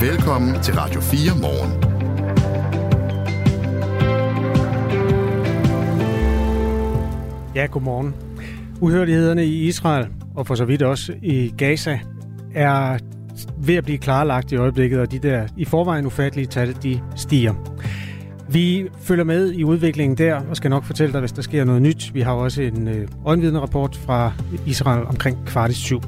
Velkommen til Radio 4 morgen. Ja, godmorgen. Uhørlighederne i Israel, og for så vidt også i Gaza, er ved at blive klarlagt i øjeblikket, og de der i forvejen ufattelige tal, de stiger. Vi følger med i udviklingen der, og skal nok fortælle dig, hvis der sker noget nyt. Vi har også en øh, øjenvidnerapport fra Israel omkring kvart i syv.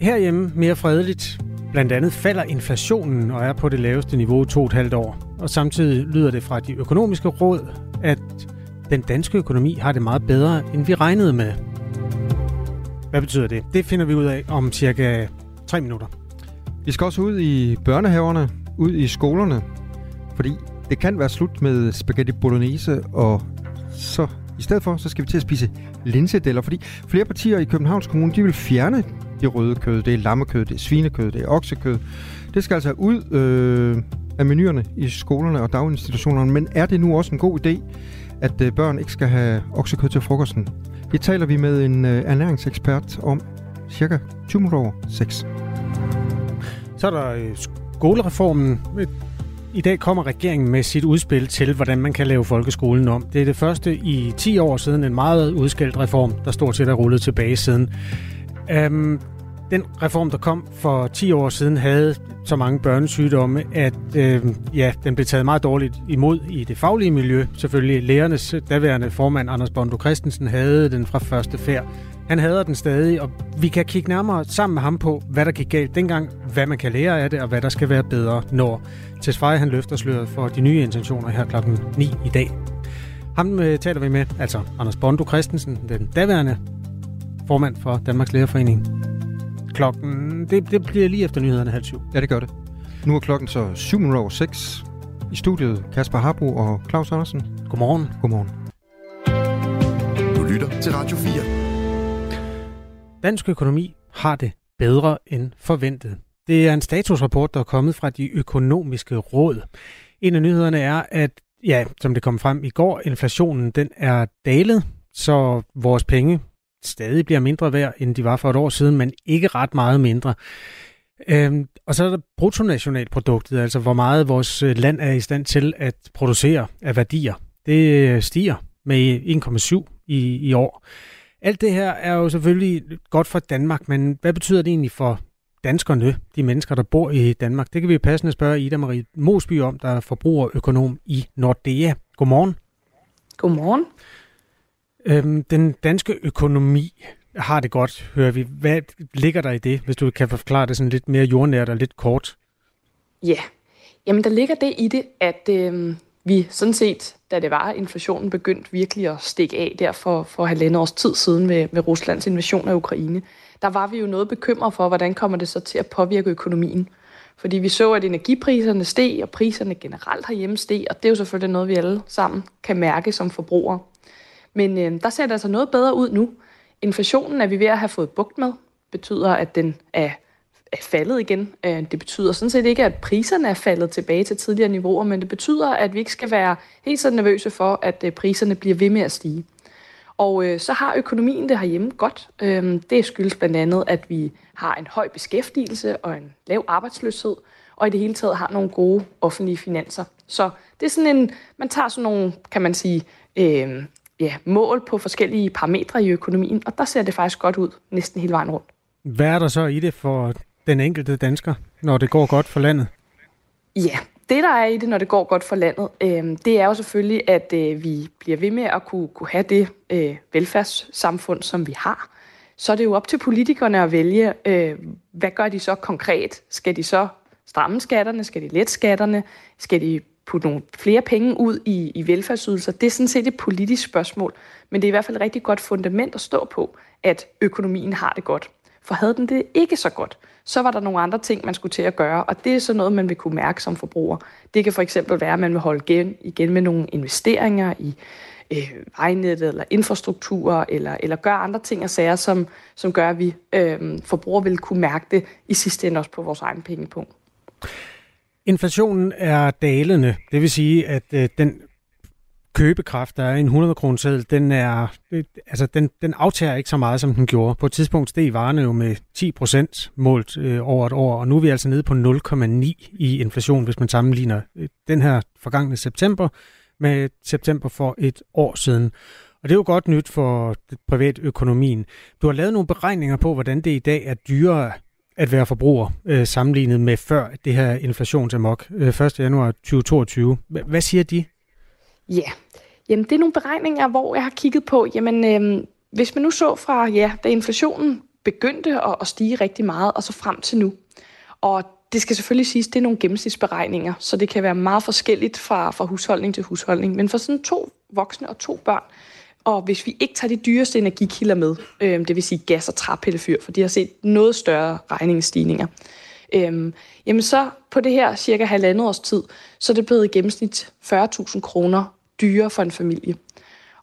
Herhjemme mere fredeligt. Blandt andet falder inflationen og er på det laveste niveau i to og et halvt år. Og samtidig lyder det fra de økonomiske råd, at den danske økonomi har det meget bedre, end vi regnede med. Hvad betyder det? Det finder vi ud af om cirka 3 minutter. Vi skal også ud i børnehaverne, ud i skolerne, fordi det kan være slut med spaghetti bolognese, og så i stedet for, så skal vi til at spise linsedeller, fordi flere partier i Københavns Kommune, de vil fjerne det røde kød. Det er lammekød, det er svinekød, det er oksekød. Det skal altså ud øh, af menuerne i skolerne og daginstitutionerne, men er det nu også en god idé, at øh, børn ikke skal have oksekød til frokosten? Det taler vi med en øh, ernæringsekspert om cirka 20 minutter over 6. Så er der øh, skolereformen. I dag kommer regeringen med sit udspil til, hvordan man kan lave folkeskolen om. Det er det første i 10 år siden, en meget udskældt reform, der stort set er rullet tilbage siden. Øhm, den reform, der kom for 10 år siden, havde så mange børnesygdomme, at øh, ja, den blev taget meget dårligt imod i det faglige miljø. Selvfølgelig lærernes øh, daværende formand, Anders Bondo Christensen, havde den fra første færd. Han hader den stadig, og vi kan kigge nærmere sammen med ham på, hvad der gik galt dengang, hvad man kan lære af det, og hvad der skal være bedre, når Tesfaye han løfter sløret for de nye intentioner her klokken 9 i dag. Ham øh, taler vi med, altså Anders Bondo Christensen, den daværende formand for Danmarks Lærerforening. Klokken, det, det bliver lige efter nyhederne halv syv. Ja, det gør det. Nu er klokken så 7 minutter over 6. I studiet Kasper Harbo og Claus Andersen. Godmorgen. Godmorgen. Du lytter til Radio 4. Dansk økonomi har det bedre end forventet. Det er en statusrapport, der er kommet fra de økonomiske råd. En af nyhederne er, at ja, som det kom frem i går, inflationen den er dalet, så vores penge stadig bliver mindre værd, end de var for et år siden, men ikke ret meget mindre. Øhm, og så er der bruttonationalproduktet, altså hvor meget vores øh, land er i stand til at producere af værdier. Det øh, stiger med 1,7 i, i år. Alt det her er jo selvfølgelig godt for Danmark, men hvad betyder det egentlig for danskerne, de mennesker, der bor i Danmark? Det kan vi passende spørge Ida Marie Mosby om, der er forbrugerøkonom i Nordea. Godmorgen. Godmorgen. Øhm, den danske økonomi har det godt, hører vi. Hvad ligger der i det, hvis du kan forklare det sådan lidt mere jordnært og lidt kort? Ja, jamen der ligger det i det, at øh, vi sådan set, da det var, inflationen begyndte virkelig at stikke af der for, for halvandet års tid siden med, med Ruslands invasion af Ukraine, der var vi jo noget bekymret for, hvordan kommer det så til at påvirke økonomien. Fordi vi så, at energipriserne steg, og priserne generelt herhjemme steg, og det er jo selvfølgelig noget, vi alle sammen kan mærke som forbrugere. Men øh, der ser det altså noget bedre ud nu. Inflationen er vi ved at have fået bugt med. betyder, at den er, er faldet igen. Øh, det betyder sådan set ikke, at priserne er faldet tilbage til tidligere niveauer, men det betyder, at vi ikke skal være helt så nervøse for, at øh, priserne bliver ved med at stige. Og øh, så har økonomien det herhjemme godt. Øh, det skyldes blandt andet, at vi har en høj beskæftigelse og en lav arbejdsløshed, og i det hele taget har nogle gode offentlige finanser. Så det er sådan en, man tager sådan nogle, kan man sige, øh, ja, mål på forskellige parametre i økonomien, og der ser det faktisk godt ud næsten hele vejen rundt. Hvad er der så i det for den enkelte dansker, når det går godt for landet? Ja, det der er i det, når det går godt for landet, øh, det er jo selvfølgelig, at øh, vi bliver ved med at kunne, kunne have det øh, velfærdssamfund, som vi har. Så er det jo op til politikerne at vælge, øh, hvad gør de så konkret? Skal de så stramme skatterne? Skal de lette skatterne? Skal de putte nogle flere penge ud i, i velfærdsydelser. Det er sådan set et politisk spørgsmål, men det er i hvert fald et rigtig godt fundament at stå på, at økonomien har det godt. For havde den det ikke så godt, så var der nogle andre ting, man skulle til at gøre, og det er så noget, man vil kunne mærke som forbruger. Det kan for eksempel være, at man vil holde igen, igen med nogle investeringer i øh, vejnettet eller infrastruktur, eller, eller gøre andre ting og sager, som, som gør, at vi øh, forbrugere vil kunne mærke det i sidste ende også på vores egen pengepunkt. Inflationen er dalende, det vil sige, at øh, den købekraft, der er en 100 kroner seddel, den, er, øh, altså den, den aftager ikke så meget, som den gjorde. På et tidspunkt steg varerne jo med 10 procent målt øh, over et år, og nu er vi altså nede på 0,9 i inflation, hvis man sammenligner øh, den her forgangne september med september for et år siden. Og det er jo godt nyt for privatøkonomien. Du har lavet nogle beregninger på, hvordan det i dag er dyrere at være forbruger øh, sammenlignet med før det her inflationsamok, øh, 1. januar 2022. Hvad siger de? Ja, jamen det er nogle beregninger, hvor jeg har kigget på, jamen øh, hvis man nu så fra, ja, da inflationen begyndte at, at stige rigtig meget, og så frem til nu. Og det skal selvfølgelig siges, det er nogle gennemsnitsberegninger, så det kan være meget forskelligt fra, fra husholdning til husholdning. Men for sådan to voksne og to børn, og hvis vi ikke tager de dyreste energikilder med, øh, det vil sige gas og træpillefyr, for de har set noget større regningsstigninger, øh, jamen så på det her cirka halvandet års tid, så er det blevet i gennemsnit 40.000 kroner dyrere for en familie.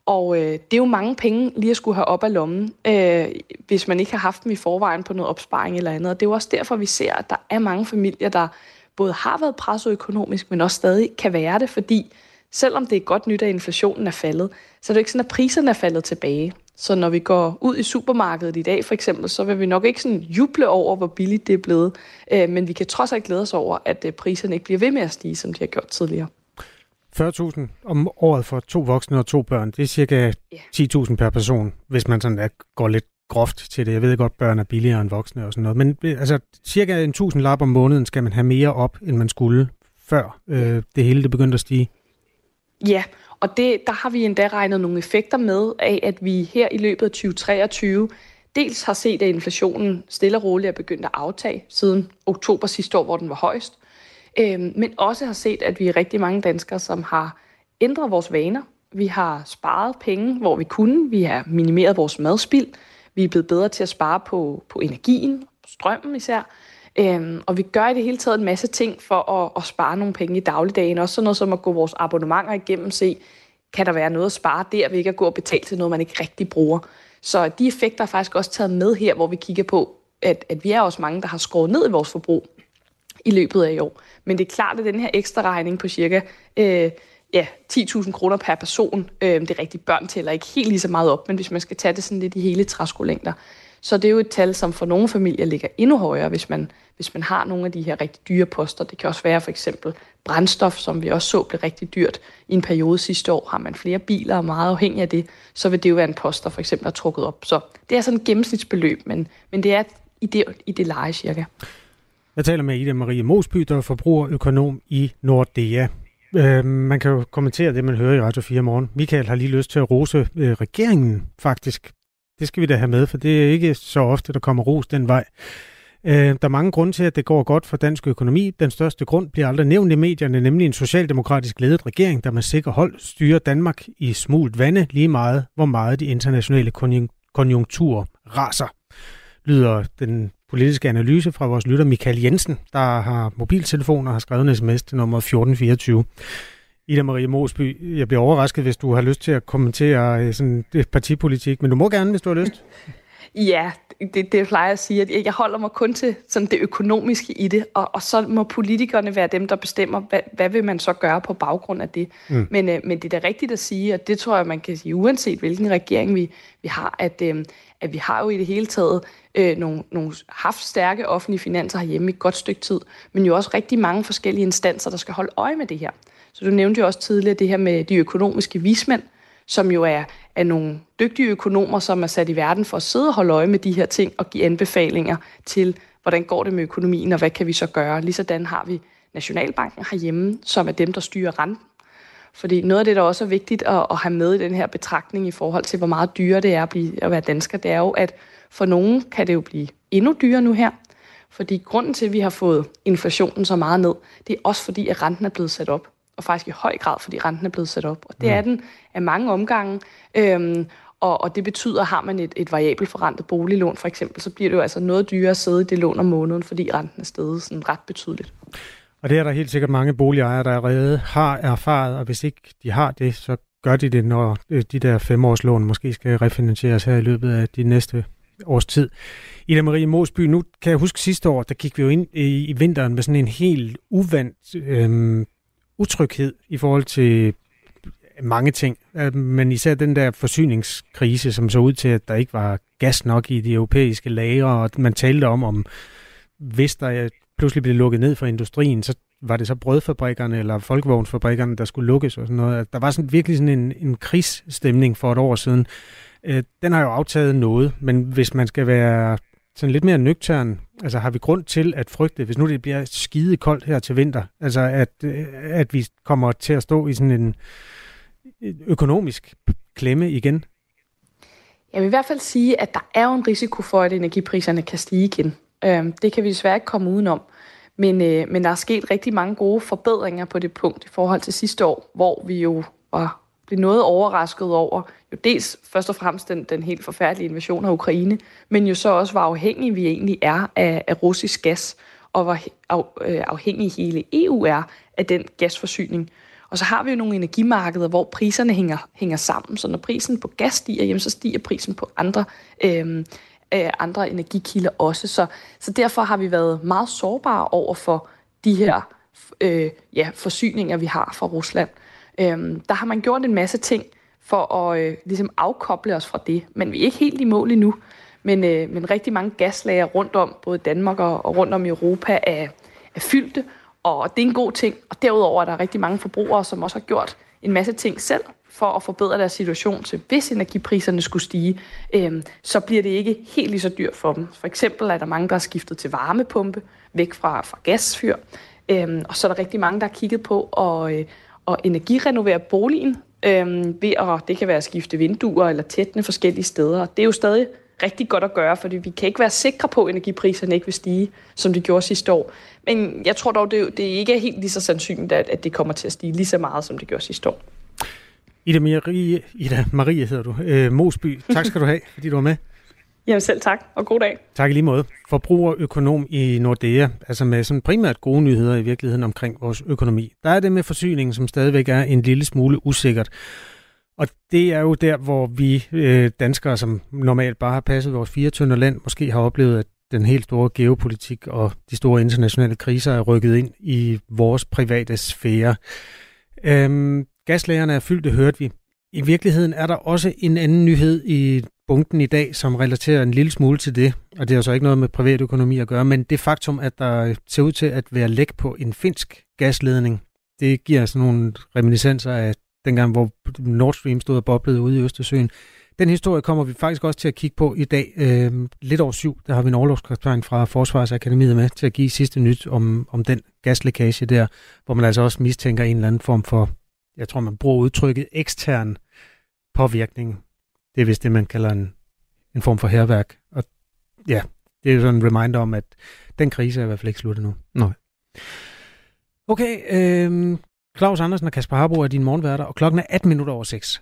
Og øh, det er jo mange penge lige at skulle have op af lommen, øh, hvis man ikke har haft dem i forvejen på noget opsparing eller andet. Og det er jo også derfor, vi ser, at der er mange familier, der både har været presset økonomisk, men også stadig kan være det, fordi selvom det er godt nyt, at inflationen er faldet, så er det ikke sådan, at priserne er faldet tilbage. Så når vi går ud i supermarkedet i dag for eksempel, så vil vi nok ikke sådan juble over, hvor billigt det er blevet. Øh, men vi kan trods alt glæde os over, at øh, priserne ikke bliver ved med at stige, som de har gjort tidligere. 40.000 om året for to voksne og to børn, det er cirka 10.000 per person, hvis man sådan går lidt groft til det. Jeg ved godt, børn er billigere end voksne og sådan noget, men øh, altså cirka en 1000 lap om måneden skal man have mere op, end man skulle før øh, det hele det begyndte at stige. Ja, og det, der har vi endda regnet nogle effekter med af, at vi her i løbet af 2023 dels har set, at inflationen stille og roligt er begyndt at aftage siden oktober sidste år, hvor den var højst, øh, men også har set, at vi er rigtig mange danskere, som har ændret vores vaner. Vi har sparet penge, hvor vi kunne. Vi har minimeret vores madspild. Vi er blevet bedre til at spare på, på energien, strømmen især. Øhm, og vi gør i det hele taget en masse ting for at, at spare nogle penge i dagligdagen. Også sådan noget som at gå vores abonnementer igennem, se, kan der være noget at spare der, ved ikke at gå og betale til noget, man ikke rigtig bruger. Så de effekter er faktisk også taget med her, hvor vi kigger på, at, at vi er også mange, der har skåret ned i vores forbrug i løbet af i år. Men det er klart, at den her ekstra regning på cirka øh, ja, 10.000 kroner per person, øh, det er rigtigt, børn tæller ikke helt lige så meget op, men hvis man skal tage det sådan lidt i hele træskolængder, så det er jo et tal, som for nogle familier ligger endnu højere, hvis man, hvis man har nogle af de her rigtig dyre poster. Det kan også være for eksempel brændstof, som vi også så blev rigtig dyrt i en periode sidste år. Har man flere biler og meget afhængig af det, så vil det jo være en post, der for eksempel er trukket op. Så det er sådan et gennemsnitsbeløb, men, men det er i det, i det leje cirka. Jeg taler med Ida Marie Mosby, der er forbrugerøkonom i Nordea. Øh, man kan jo kommentere det, man hører i Radio 4 morgen. Michael har lige lyst til at rose øh, regeringen faktisk det skal vi da have med, for det er ikke så ofte, der kommer ros den vej. Øh, der er mange grunde til, at det går godt for dansk økonomi. Den største grund bliver aldrig nævnt i medierne, nemlig en socialdemokratisk ledet regering, der med sikker hold styrer Danmark i smult vande lige meget, hvor meget de internationale konjunkturer raser. Lyder den politiske analyse fra vores lytter Michael Jensen, der har mobiltelefoner og har skrevet en sms til nummer 1424. Ida Marie Mosby, jeg bliver overrasket, hvis du har lyst til at kommentere øh, sådan det partipolitik, men du må gerne, hvis du har lyst. Ja, det, det plejer jeg at sige, at jeg holder mig kun til sådan det økonomiske i det, og, og så må politikerne være dem, der bestemmer, hvad, hvad vil man så gøre på baggrund af det. Mm. Men, øh, men det er da rigtigt at sige, og det tror jeg, man kan sige, uanset hvilken regering vi, vi har, at, øh, at vi har jo i det hele taget øh, nogle, nogle haft stærke offentlige finanser herhjemme i et godt stykke tid, men jo også rigtig mange forskellige instanser, der skal holde øje med det her. Så du nævnte jo også tidligere det her med de økonomiske vismænd, som jo er, er nogle dygtige økonomer, som er sat i verden for at sidde og holde øje med de her ting og give anbefalinger til, hvordan går det med økonomien, og hvad kan vi så gøre. Ligesådan har vi Nationalbanken herhjemme, som er dem, der styrer renten. Fordi noget af det, der også er vigtigt at, at have med i den her betragtning i forhold til, hvor meget dyrere det er at, blive, at være dansker, det er jo, at for nogen kan det jo blive endnu dyrere nu her. Fordi grunden til, at vi har fået inflationen så meget ned, det er også fordi, at renten er blevet sat op og faktisk i høj grad, fordi renten er blevet sat op. Og det ja. er den af mange omgange. Øhm, og, og det betyder, at har man et, et variabelt forrentet boliglån for eksempel, så bliver det jo altså noget dyrere at sidde i det lån om måneden, fordi renten er steget sådan ret betydeligt. Og det er der helt sikkert mange boligejere, der allerede har erfaret, og hvis ikke de har det, så gør de det, når øh, de der femårslån måske skal refinansieres her i løbet af de næste års tid. Ida Marie Mosby, nu kan jeg huske sidste år, der gik vi jo ind i, i vinteren med sådan en helt uvandt øhm, utryghed i forhold til mange ting, øh, men især den der forsyningskrise, som så ud til, at der ikke var gas nok i de europæiske lagre, og man talte om, om hvis der pludselig blev lukket ned for industrien, så var det så brødfabrikkerne eller folkevognsfabrikkerne, der skulle lukkes og sådan noget. Der var sådan, virkelig sådan en, en krigsstemning for et år siden. Øh, den har jo aftaget noget, men hvis man skal være sådan lidt mere nøgtern, altså har vi grund til at frygte, hvis nu det bliver skide koldt her til vinter, altså at, øh, at vi kommer til at stå i sådan en økonomisk klemme igen? Jeg vil i hvert fald sige, at der er jo en risiko for, at energipriserne kan stige igen. Øhm, det kan vi desværre ikke komme udenom. Men, øh, men der er sket rigtig mange gode forbedringer på det punkt i forhold til sidste år, hvor vi jo var blev noget overrasket over, jo dels først og fremmest den, den helt forfærdelige invasion af Ukraine, men jo så også, hvor afhængige vi egentlig er af, af russisk gas, og hvor af, øh, afhængig hele EU er af den gasforsyning. Og så har vi jo nogle energimarkeder, hvor priserne hænger, hænger sammen. Så når prisen på gas stiger, jamen, så stiger prisen på andre, øh, øh, andre energikilder også. Så, så derfor har vi været meget sårbare over for de her øh, ja, forsyninger, vi har fra Rusland. Øhm, der har man gjort en masse ting for at øh, ligesom afkoble os fra det, men vi er ikke helt i mål endnu. Men, øh, men rigtig mange gaslager rundt om, både Danmark og, og rundt om i Europa, er, er fyldte, og det er en god ting. Og derudover er der rigtig mange forbrugere, som også har gjort en masse ting selv for at forbedre deres situation til, hvis energipriserne skulle stige, øh, så bliver det ikke helt lige så dyrt for dem. For eksempel er der mange, der har skiftet til varmepumpe, væk fra, fra gasfyr, øh, og så er der rigtig mange, der har kigget på at, øh, at energirenovere boligen øhm, ved at, det kan være at skifte vinduer eller tætne forskellige steder. Det er jo stadig rigtig godt at gøre, fordi vi kan ikke være sikre på, at energipriserne ikke vil stige, som det gjorde sidste år. Men jeg tror dog, det, det ikke er helt lige så sandsynligt, at, at det kommer til at stige lige så meget, som det gjorde sidste år. Ida Marie, Ida Marie hedder du, øh, Mosby. Tak skal du have, fordi du var med. Jamen selv tak, og god dag. Tak i lige måde. Forbrugerøkonom i Nordea, altså med sådan primært gode nyheder i virkeligheden omkring vores økonomi. Der er det med forsyningen, som stadigvæk er en lille smule usikkert. Og det er jo der, hvor vi øh, danskere, som normalt bare har passet vores fire tønder land, måske har oplevet, at den helt store geopolitik og de store internationale kriser er rykket ind i vores private sfære. Øhm, gaslagerne er fyldt, det hørte vi. I virkeligheden er der også en anden nyhed i bunken i dag, som relaterer en lille smule til det, og det har så ikke noget med privatøkonomi at gøre, men det faktum, at der ser ud til at være læk på en finsk gasledning, det giver sådan nogle reminiscenser af dengang, hvor Nord Stream stod og boblede ude i Østersøen. Den historie kommer vi faktisk også til at kigge på i dag. Øh, lidt over syv, der har vi en overlovskaptajn fra Forsvarsakademiet med til at give sidste nyt om, om den gaslækage der, hvor man altså også mistænker en eller anden form for, jeg tror man bruger udtrykket ekstern påvirkning det er vist det, man kalder en, en form for herværk. Og ja, det er sådan en reminder om, at den krise er i hvert fald ikke sluttet nu. Nej. Okay, øh, Claus Andersen og Kasper Harbo er dine morgenværter, og klokken er 18 minutter over 6.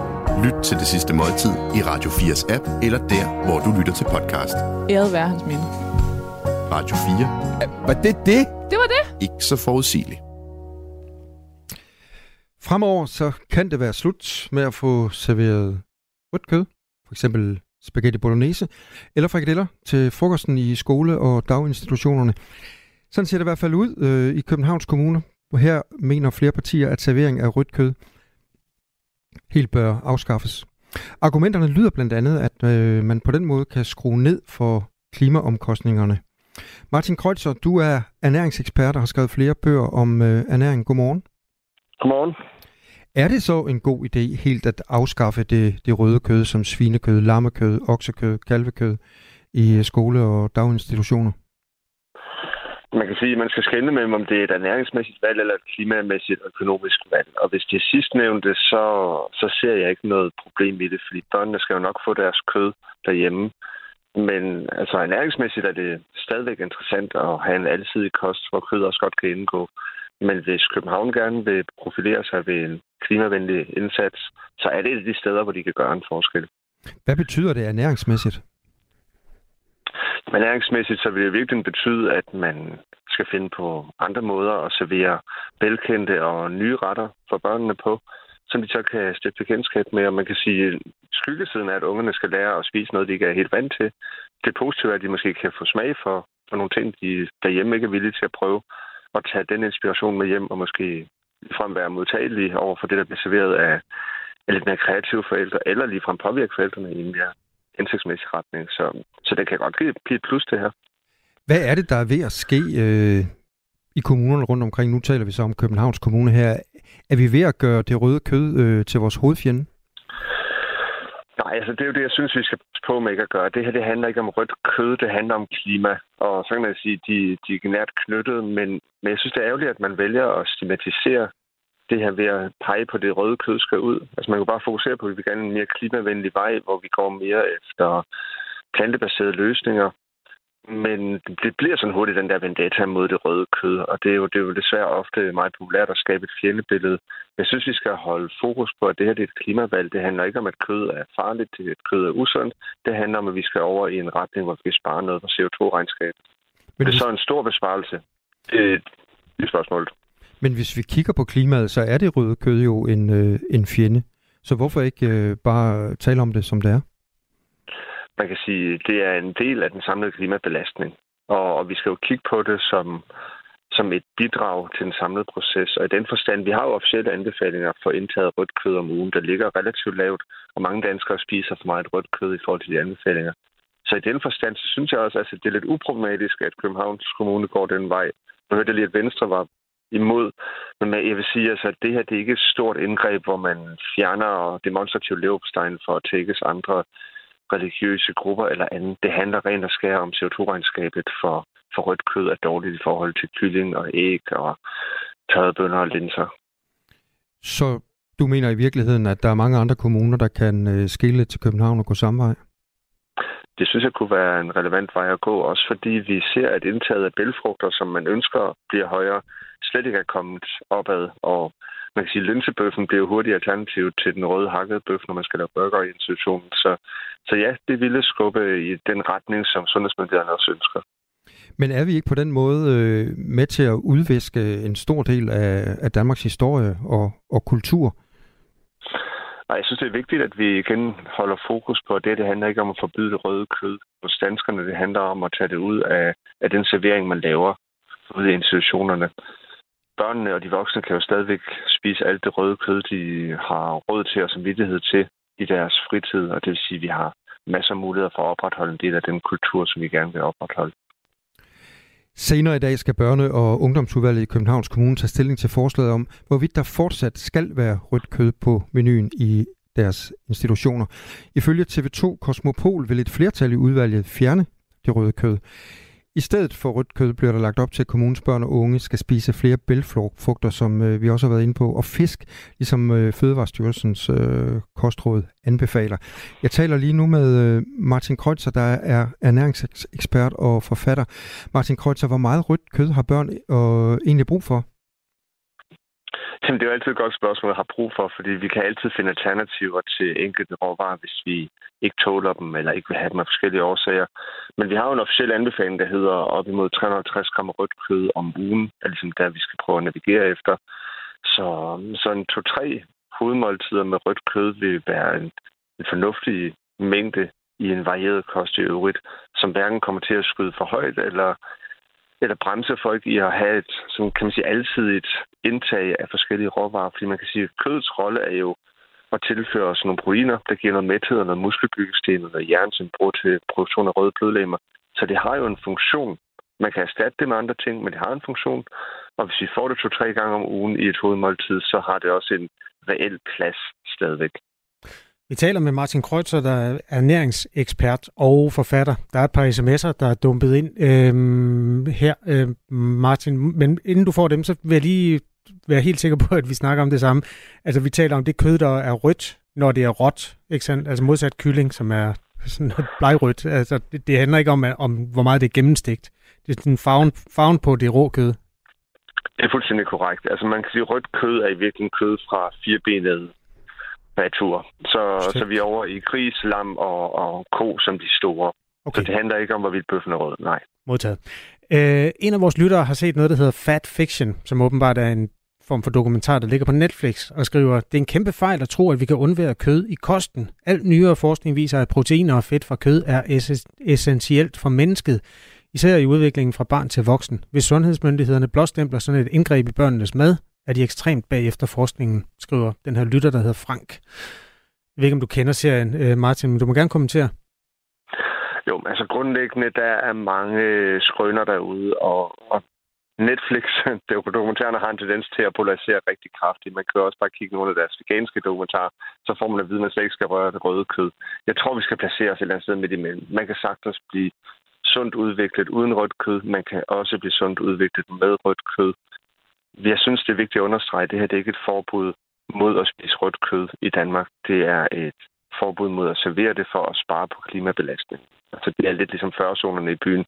Lyt til det sidste måltid i Radio 4's app, eller der, hvor du lytter til podcast. Æret være hans minde. Radio 4. Var det det? Det var det. Ikke så forudsigeligt. Fremover så kan det være slut med at få serveret rødt kød, for eksempel spaghetti bolognese, eller frikadeller til frokosten i skole- og daginstitutionerne. Sådan ser det i hvert fald ud øh, i Københavns Kommune, hvor her mener flere partier, at servering af rødt kød helt bør afskaffes. Argumenterne lyder blandt andet, at øh, man på den måde kan skrue ned for klimaomkostningerne. Martin Kreutzer, du er ernæringsekspert og har skrevet flere bøger om øh, ernæring. Godmorgen. Godmorgen. Er det så en god idé helt at afskaffe det, det røde kød som svinekød, lammekød, oksekød, kalvekød i skole- og daginstitutioner? Man kan sige, at man skal skænde mellem, om det er et ernæringsmæssigt valg eller et klimamæssigt økonomisk valg. Og hvis det er sidstnævnte, så, så ser jeg ikke noget problem i det, fordi børnene skal jo nok få deres kød derhjemme. Men altså ernæringsmæssigt er det stadigvæk interessant at have en alsidig kost, hvor kød også godt kan indgå. Men hvis København gerne vil profilere sig ved en klimavenlig indsats, så er det et af de steder, hvor de kan gøre en forskel. Hvad betyder det ernæringsmæssigt? Ernæringsmæssigt så vil det virkelig betyde, at man skal finde på andre måder at servere velkendte og nye retter for børnene på, som de så kan stifte bekendtskab med. Og man kan sige, skyggesiden er, at ungerne skal lære at spise noget, de ikke er helt vant til. Det positive er, at de måske kan få smag for, for nogle ting, de derhjemme ikke er villige til at prøve, og tage den inspiration med hjem og måske frem være modtagelige over for det, der bliver serveret af, af lidt mere kreative forældre, eller ligefrem påvirke forældrene i en mere hensigtsmæssig retning. Så, så det kan godt blive et plus, det her. Hvad er det, der er ved at ske øh, i kommunerne rundt omkring? Nu taler vi så om Københavns Kommune her. Er vi ved at gøre det røde kød øh, til vores hovedfjende? Nej, altså det er jo det, jeg synes, vi skal på med ikke at gøre. Det her det handler ikke om rødt kød, det handler om klima. Og så kan man sige, de, de er nært knyttet, men, men jeg synes, det er ærgerligt, at man vælger at stigmatisere det her ved at pege på, det røde kød skal ud. Altså man kan bare fokusere på, at vi gerne en mere klimavenlig vej, hvor vi går mere efter plantebaserede løsninger. Men det bliver sådan hurtigt den der vendetta mod det røde kød, og det er jo, det er jo desværre ofte meget populært at skabe et fjendebillede. Jeg synes, vi skal holde fokus på, at det her det er et klimavalg. Det handler ikke om, at kød er farligt, det at kød er usundt. Det handler om, at vi skal over i en retning, hvor vi skal spare noget på CO2-regnskabet. Men det er så en stor besparelse. Det er spørgsmålet. Men hvis vi kigger på klimaet, så er det røde kød jo en, øh, en fjende. Så hvorfor ikke øh, bare tale om det, som det er? Man kan sige, det er en del af den samlede klimabelastning. Og, og vi skal jo kigge på det som, som et bidrag til den samlede proces. Og i den forstand, vi har jo officielle anbefalinger for indtaget rødt kød om ugen, der ligger relativt lavt, og mange danskere spiser for meget rødt kød i forhold til de anbefalinger. Så i den forstand, så synes jeg også, at det er lidt uproblematisk, at Københavns Kommune går den vej. Nu hørte jeg lige, at Venstre var imod. Men jeg vil sige, altså, at det her det er ikke et stort indgreb, hvor man fjerner demonstrativ leverpostejn for at tækkes andre religiøse grupper eller andet. Det handler rent og skære om CO2-regnskabet for, for rødt kød er dårligt i forhold til kylling og æg og tørrede og linser. Så du mener i virkeligheden, at der er mange andre kommuner, der kan øh, skille til København og gå samme vej? Det synes jeg kunne være en relevant vej at gå, også fordi vi ser, at indtaget af bælfrugter, som man ønsker, bliver højere, slet ikke er kommet opad. Og man kan sige, at linsebøffen bliver hurtigt alternativ til den røde hakkede bøf, når man skal lave burger i institutionen. Så, så ja, det ville skubbe i den retning, som sundhedsmyndighederne også ønsker. Men er vi ikke på den måde øh, med til at udviske en stor del af, af Danmarks historie og, og kultur? Nej, jeg synes, det er vigtigt, at vi igen holder fokus på det. Det handler ikke om at forbyde det røde kød hos danskerne. Det handler om at tage det ud af, af den servering, man laver ude i institutionerne børnene og de voksne kan jo stadigvæk spise alt det røde kød, de har råd til og samvittighed til i deres fritid, og det vil sige, at vi har masser af muligheder for at opretholde en del af den kultur, som vi gerne vil opretholde. Senere i dag skal børne- og ungdomsudvalget i Københavns Kommune tage stilling til forslaget om, hvorvidt der fortsat skal være rødt kød på menuen i deres institutioner. Ifølge TV2 Kosmopol vil et flertal i udvalget fjerne det røde kød. I stedet for rødt kød bliver der lagt op til, at kommunens børn og unge skal spise flere bælfrugter, som øh, vi også har været inde på, og fisk, ligesom øh, Fødevarestyrelsens øh, kostråd anbefaler. Jeg taler lige nu med øh, Martin Kreutzer, der er ernæringsekspert og forfatter. Martin Kreutzer, hvor meget rødt kød har børn øh, egentlig brug for? Jamen, det er jo altid et godt spørgsmål, jeg har brug for, fordi vi kan altid finde alternativer til enkelte råvarer, hvis vi ikke tåler dem eller ikke vil have dem af forskellige årsager. Men vi har jo en officiel anbefaling, der hedder op imod 350 gram rødt kød om ugen, er ligesom der, vi skal prøve at navigere efter. Så, sådan to-tre hovedmåltider med rødt kød vil være en, en fornuftig mængde i en varieret kost i øvrigt, som hverken kommer til at skyde for højt eller eller bremse folk i at have et, som kan man sige, alsidigt indtag af forskellige råvarer. Fordi man kan sige, at kødets rolle er jo at tilføre os nogle proteiner, der giver noget mæthed og noget muskelbyggesten og noget jern, som bruger til produktion af røde blodlegemer. Så det har jo en funktion. Man kan erstatte det med andre ting, men det har en funktion. Og hvis vi får det to-tre gange om ugen i et hovedmåltid, så har det også en reel plads stadigvæk. Vi taler med Martin Kreutzer, der er ernæringsekspert og forfatter. Der er et par sms'er, der er dumpet ind øhm, her, øhm, Martin. Men inden du får dem, så vil jeg lige være helt sikker på, at vi snakker om det samme. Altså, vi taler om det kød, der er rødt, når det er råt. Ikke sandt? Altså modsat kylling, som er sådan blegrødt. Altså, det, det handler ikke om, om, hvor meget det er gennemstegt. Det er sådan farven, farven på det rå kød. Det er fuldstændig korrekt. Altså man kan sige, at rødt kød er i virkeligheden kød fra firebenede retur. Så, så vi er over i gris, lam og, og ko som de store. Okay. Så det handler ikke om, hvorvidt bøffen er rød. Nej. Modtaget. Øh, en af vores lyttere har set noget, der hedder Fat Fiction, som åbenbart er en form for dokumentar, der ligger på Netflix, og skriver, det er en kæmpe fejl at tro, at vi kan undvære kød i kosten. Alt nyere forskning viser, at proteiner og fedt fra kød er essentielt for mennesket, især i udviklingen fra barn til voksen. Hvis sundhedsmyndighederne blåstempler sådan et indgreb i børnenes mad, er de ekstremt bagefter forskningen, skriver den her lytter, der hedder Frank. Jeg ved ikke, om du kender serien, øh, Martin, men du må gerne kommentere. Jo, altså grundlæggende, der er mange øh, skrøner derude, og, og Netflix, dokumentarerne, har en tendens til at polarisere rigtig kraftigt. Man kan også bare kigge nogle af deres veganske dokumentarer, så får man at vide, at man slet ikke skal røre det røde kød. Jeg tror, vi skal placere os et eller andet sted midt imellem. Man kan sagtens blive sundt udviklet uden rødt kød. Man kan også blive sundt udviklet med rødt kød. Jeg synes, det er vigtigt at understrege, at det her det er ikke et forbud mod at spise rødt kød i Danmark. Det er et forbud mod at servere det for at spare på klimabelastning. Altså det er lidt ligesom førzonerne i byen,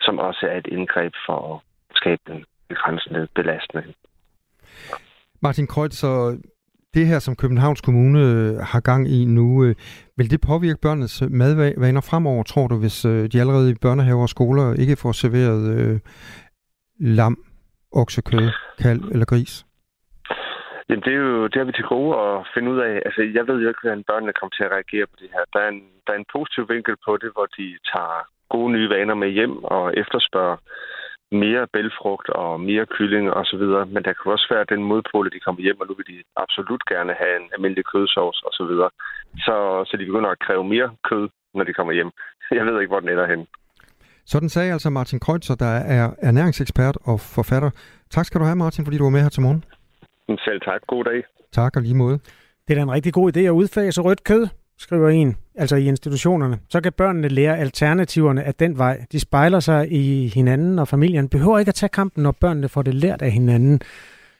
som også er et indgreb for at skabe den begrænsende belastning. Martin Kreutz, så det her, som Københavns Kommune øh, har gang i nu, øh, vil det påvirke børnenes madvaner fremover, tror du, hvis øh, de allerede i børnehaver og skoler ikke får serveret øh, lam, oksekød, kalv eller gris? Jamen, det, er jo, det har vi til gode at finde ud af. Altså, jeg ved jo ikke, hvordan børnene kommer til at reagere på det her. Der er, en, der er en positiv vinkel på det, hvor de tager gode nye vaner med hjem og efterspørger mere bælfrugt og mere kylling og så videre. Men der kan også være den modpol, at de kommer hjem, og nu vil de absolut gerne have en almindelig kødsovs og så videre. Så, så de begynder at kræve mere kød, når de kommer hjem. Jeg ved ikke, hvor den ender hen. Sådan sagde altså Martin Kreutzer, der er ernæringsekspert og forfatter. Tak skal du have, Martin, fordi du var med her til morgen. Selv tak. God dag. Tak og lige måde. Det er da en rigtig god idé at udfase rødt kød, skriver en, altså i institutionerne. Så kan børnene lære alternativerne af den vej. De spejler sig i hinanden, og familien behøver ikke at tage kampen, når børnene får det lært af hinanden.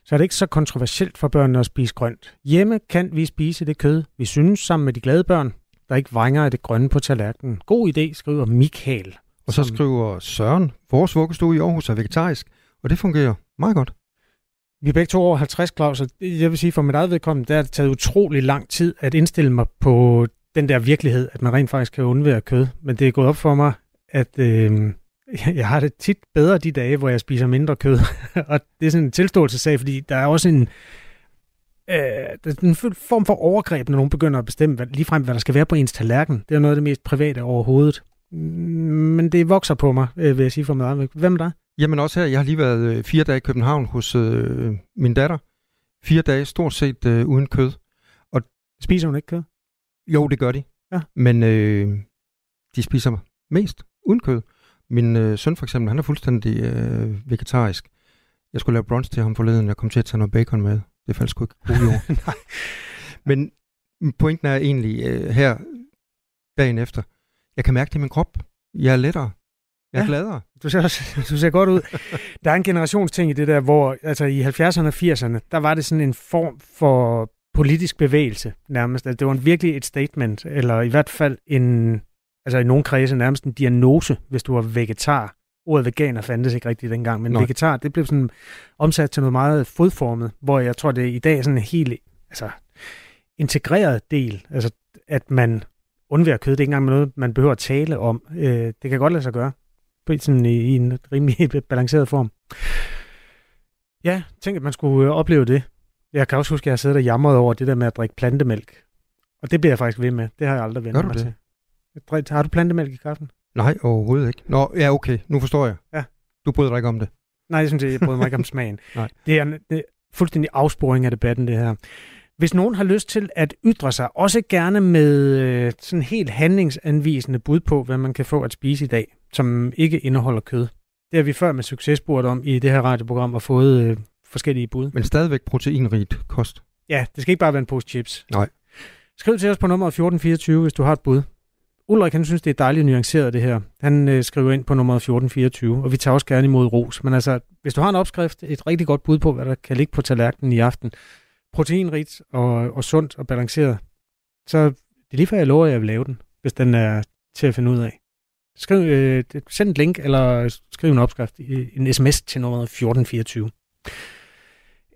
Så er det ikke så kontroversielt for børnene at spise grønt. Hjemme kan vi spise det kød, vi synes, sammen med de glade børn, der ikke vrænger af det grønne på tallerkenen. God idé, skriver Michael. Og så skriver Søren, vores vuggestue i Aarhus er vegetarisk, og det fungerer meget godt. Vi er begge to over 50, Claus, og jeg vil sige, for mit eget vedkommende, der har det taget utrolig lang tid at indstille mig på den der virkelighed, at man rent faktisk kan undvære kød. Men det er gået op for mig, at øh, jeg har det tit bedre de dage, hvor jeg spiser mindre kød. og det er sådan en tilståelsessag, fordi der er også en, øh, der er en form for overgreb, når nogen begynder at bestemme hvad, ligefrem, hvad der skal være på ens tallerken. Det er noget af det mest private overhovedet. Men det vokser på mig, øh, vil jeg sige for mig. Hvem er der? Jamen også her, jeg har lige været øh, fire dage i København hos øh, min datter. Fire dage stort set øh, uden kød. Og Spiser hun ikke kød? Jo, det gør de. Ja. Men øh, de spiser mest uden kød. Min øh, søn for eksempel, han er fuldstændig øh, vegetarisk. Jeg skulle lave brunch til ham forleden, jeg kom til at tage noget bacon med. Det faldt sgu ikke god jord. Nej. Men pointen er egentlig øh, her dagen efter, jeg kan mærke det i min krop. Jeg er lettere. Jeg er ja, gladere. Du ser, også, du ser godt ud. Der er en generationsting i det der, hvor altså i 70'erne og 80'erne, der var det sådan en form for politisk bevægelse nærmest. Altså, det var virkelig et statement, eller i hvert fald en, altså i nogle kredse nærmest en diagnose, hvis du var vegetar. Ordet veganer fandtes ikke rigtigt dengang, men Nå. vegetar, det blev sådan omsat til noget meget fodformet, hvor jeg tror, det er i dag er sådan en helt altså, integreret del, altså at man undværer kød, det er ikke engang noget, man behøver at tale om. Øh, det kan godt lade sig gøre på sådan i, i en rimelig balanceret form. Ja, tænk, at man skulle øh, opleve det. Jeg kan også huske, at jeg har siddet og jamret over det der med at drikke plantemælk. Og det bliver jeg faktisk ved med. Det har jeg aldrig vendt mig det? til. Har du plantemælk i kaffen? Nej, overhovedet ikke. Nå, ja, okay. Nu forstår jeg. Ja. Du bryder dig ikke om det? Nej, jeg synes, jeg bryder mig ikke om smagen. Nej. Det er, det er fuldstændig afsporing af debatten, det her. Hvis nogen har lyst til at ytre sig, også gerne med øh, sådan helt handlingsanvisende bud på, hvad man kan få at spise i dag, som ikke indeholder kød. Det har vi før med succes spurgt om i det her radioprogram og fået øh, forskellige bud. Men stadigvæk proteinrigt kost. Ja, det skal ikke bare være en pose chips. Nej. Skriv til os på nummer 1424, hvis du har et bud. Ulrik, han synes, det er dejligt nuanceret, det her. Han øh, skriver ind på nummer 1424, og vi tager også gerne imod ros. Men altså, hvis du har en opskrift, et rigtig godt bud på, hvad der kan ligge på tallerkenen i aften, proteinrigt og, og sundt og balanceret, så det er lige før jeg lover, at jeg vil lave den, hvis den er til at finde ud af. Skriv, øh, send et link, eller skriv en opskrift, en sms til nummer 1424.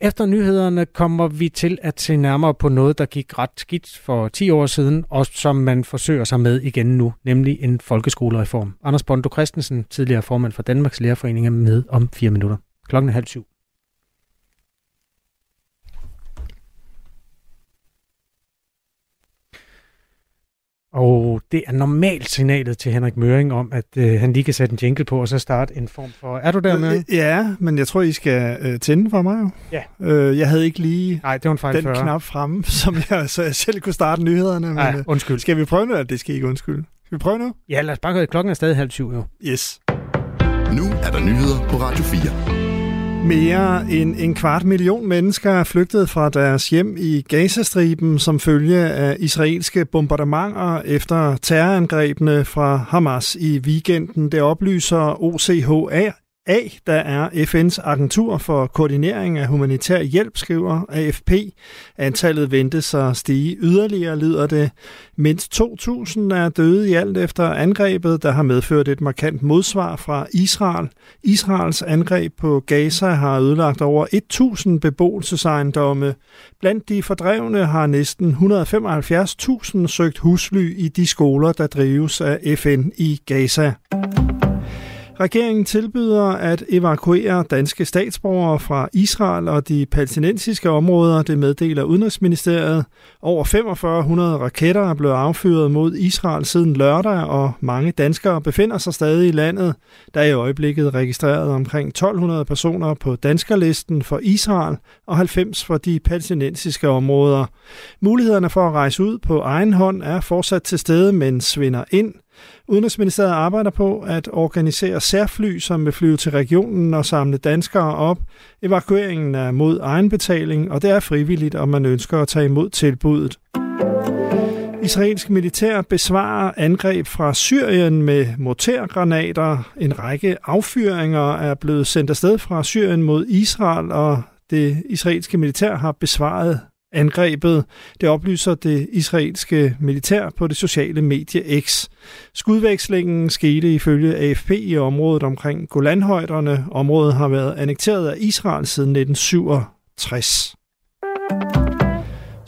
Efter nyhederne kommer vi til at se nærmere på noget, der gik ret skidt for 10 år siden, og som man forsøger sig med igen nu, nemlig en folkeskolereform. Anders Bondo Christensen, tidligere formand for Danmarks Lærerforening, er med om fire minutter. Klokken er halv syv. Og det er normalt signalet til Henrik Møring om, at øh, han lige kan sætte en jingle på, og så starte en form for... Er du der, Møring? Øh, ja, men jeg tror, I skal øh, tænde for mig jo. Ja. Øh, jeg havde ikke lige Nej, det var en fejl den 40. knap fremme, som jeg, så jeg selv kunne starte nyhederne. Nej, Men, øh, undskyld. skal vi prøve nu? Det skal I ikke undskylde. Skal vi prøve nu? Ja, lad os bare gå. Klokken er stadig halv syv, jo. Yes. Nu er der nyheder på Radio 4. Mere end en kvart million mennesker er flygtet fra deres hjem i Gazastriben som følge af israelske bombardementer efter terrorangrebene fra Hamas i weekenden. Det oplyser OCHA, A, der er FN's agentur for koordinering af humanitær hjælp, skriver AFP. Antallet ventes at stige yderligere, lyder det. Mindst 2.000 er døde i alt efter angrebet, der har medført et markant modsvar fra Israel. Israels angreb på Gaza har ødelagt over 1.000 beboelsesejendomme. Blandt de fordrevne har næsten 175.000 søgt husly i de skoler, der drives af FN i Gaza. Regeringen tilbyder at evakuere danske statsborgere fra Israel og de palæstinensiske områder, det meddeler Udenrigsministeriet. Over 4500 raketter er blevet affyret mod Israel siden lørdag, og mange danskere befinder sig stadig i landet. Der er i øjeblikket registreret omkring 1200 personer på danskerlisten for Israel og 90 for de palæstinensiske områder. Mulighederne for at rejse ud på egen hånd er fortsat til stede, men svinder ind. Udenrigsministeriet arbejder på at organisere særfly, som vil flyve til regionen og samle danskere op. Evakueringen er mod egenbetaling, og det er frivilligt, om man ønsker at tage imod tilbuddet. Israelsk militær besvarer angreb fra Syrien med mortergranater. En række affyringer er blevet sendt afsted fra Syrien mod Israel, og det israelske militær har besvaret angrebet. Det oplyser det israelske militær på det sociale medie X. Skudvekslingen skete ifølge AFP i området omkring Golanhøjderne. Området har været annekteret af Israel siden 1967.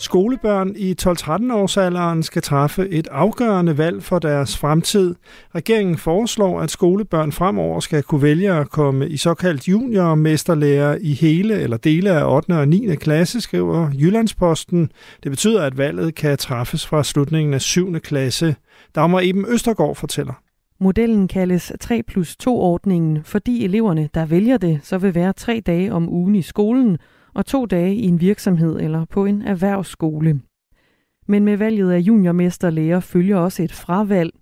Skolebørn i 12-13-årsalderen skal træffe et afgørende valg for deres fremtid. Regeringen foreslår, at skolebørn fremover skal kunne vælge at komme i såkaldt juniormesterlærer i hele eller dele af 8. og 9. klasse, skriver Jyllandsposten. Det betyder, at valget kan træffes fra slutningen af 7. klasse. Dagmar Eben Østergaard fortæller. Modellen kaldes 3 plus 2-ordningen, fordi eleverne, der vælger det, så vil være tre dage om ugen i skolen og to dage i en virksomhed eller på en erhvervsskole. Men med valget af juniormesterlærer følger også et fravalg.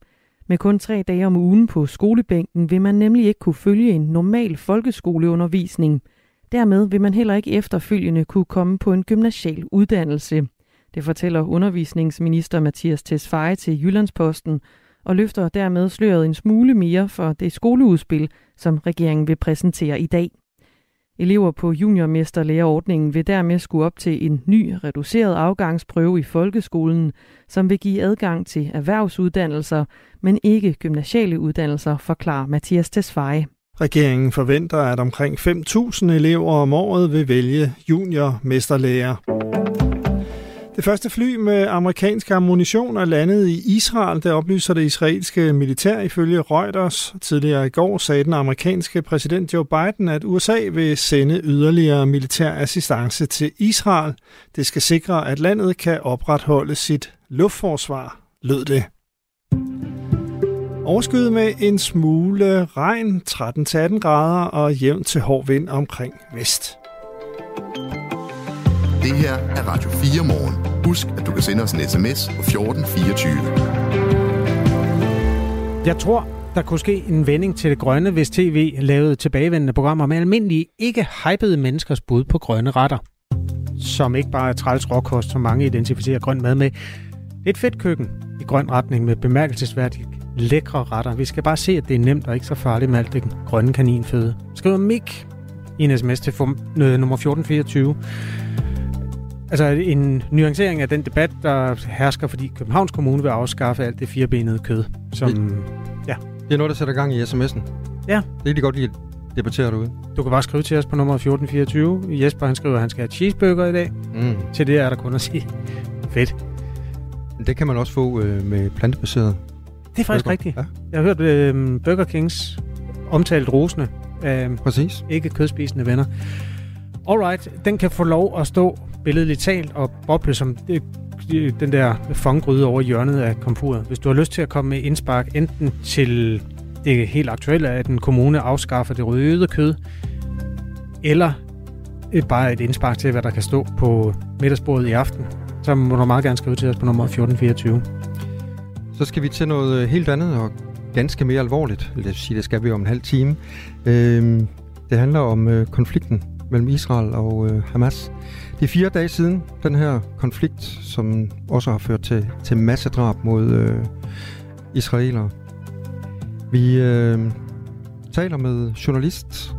Med kun tre dage om ugen på skolebænken vil man nemlig ikke kunne følge en normal folkeskoleundervisning. Dermed vil man heller ikke efterfølgende kunne komme på en gymnasial uddannelse. Det fortæller undervisningsminister Mathias Tesfaye til Jyllandsposten og løfter dermed sløret en smule mere for det skoleudspil, som regeringen vil præsentere i dag. Elever på juniormesterlærerordningen vil dermed skulle op til en ny reduceret afgangsprøve i folkeskolen, som vil give adgang til erhvervsuddannelser, men ikke gymnasiale uddannelser, forklarer Mathias Tesfaye. Regeringen forventer, at omkring 5.000 elever om året vil vælge juniormesterlærer. Det første fly med amerikansk ammunition er landet i Israel, der oplyser det israelske militær ifølge Reuters. Tidligere i går sagde den amerikanske præsident Joe Biden, at USA vil sende yderligere militær assistance til Israel. Det skal sikre, at landet kan opretholde sit luftforsvar, lød det. Overskyet med en smule regn, 13-18 grader og jævn til hård vind omkring vest. Det her er Radio 4 morgen. Husk, at du kan sende os en sms på 1424. Jeg tror, der kunne ske en vending til det grønne, hvis tv lavede tilbagevendende programmer med almindelige, ikke hypede menneskers bud på grønne retter. Som ikke bare er træls råkost, som mange identificerer grøn mad med. Et fedt køkken i grøn retning med bemærkelsesværdigt lækre retter. Vi skal bare se, at det er nemt og ikke så farligt med alt det grønne kaninføde. Skriv Mik i en sms til øh, nummer 1424. Altså en nuancering af den debat, der hersker, fordi Københavns Kommune vil afskaffe alt det firebenede kød, som... Ja. Det er noget, der sætter gang i sms'en. Ja. Det er de godt lide. debatterer derude. Du kan bare skrive til os på nummer 1424. Jesper han skriver, at han skal have cheeseburger i dag. Mm. Til det er der kun at sige. Fedt. Det kan man også få øh, med plantebaseret. Det er faktisk burger. rigtigt. Ja, Jeg har hørt øh, Burger Kings omtalt rosende af præcis. ikke kødspisende venner. Alright, den kan få lov at stå billedligt talt og boble som den der fonggryde over hjørnet af komfuret. Hvis du har lyst til at komme med indspark enten til det helt aktuelle, at en kommune afskaffer det røde kød, eller bare et indspark til, hvad der kan stå på middagsbordet i aften, så må du meget gerne skrive til os på nummer 1424. Så skal vi til noget øh, helt andet og ganske mere alvorligt. Lad os sige, det skal vi om en halv time. Øhm, det handler om øh, konflikten mellem Israel og øh, Hamas. Det er fire dage siden, den her konflikt, som også har ført til, til massedrab mod øh, israelere. Vi øh, taler med journalist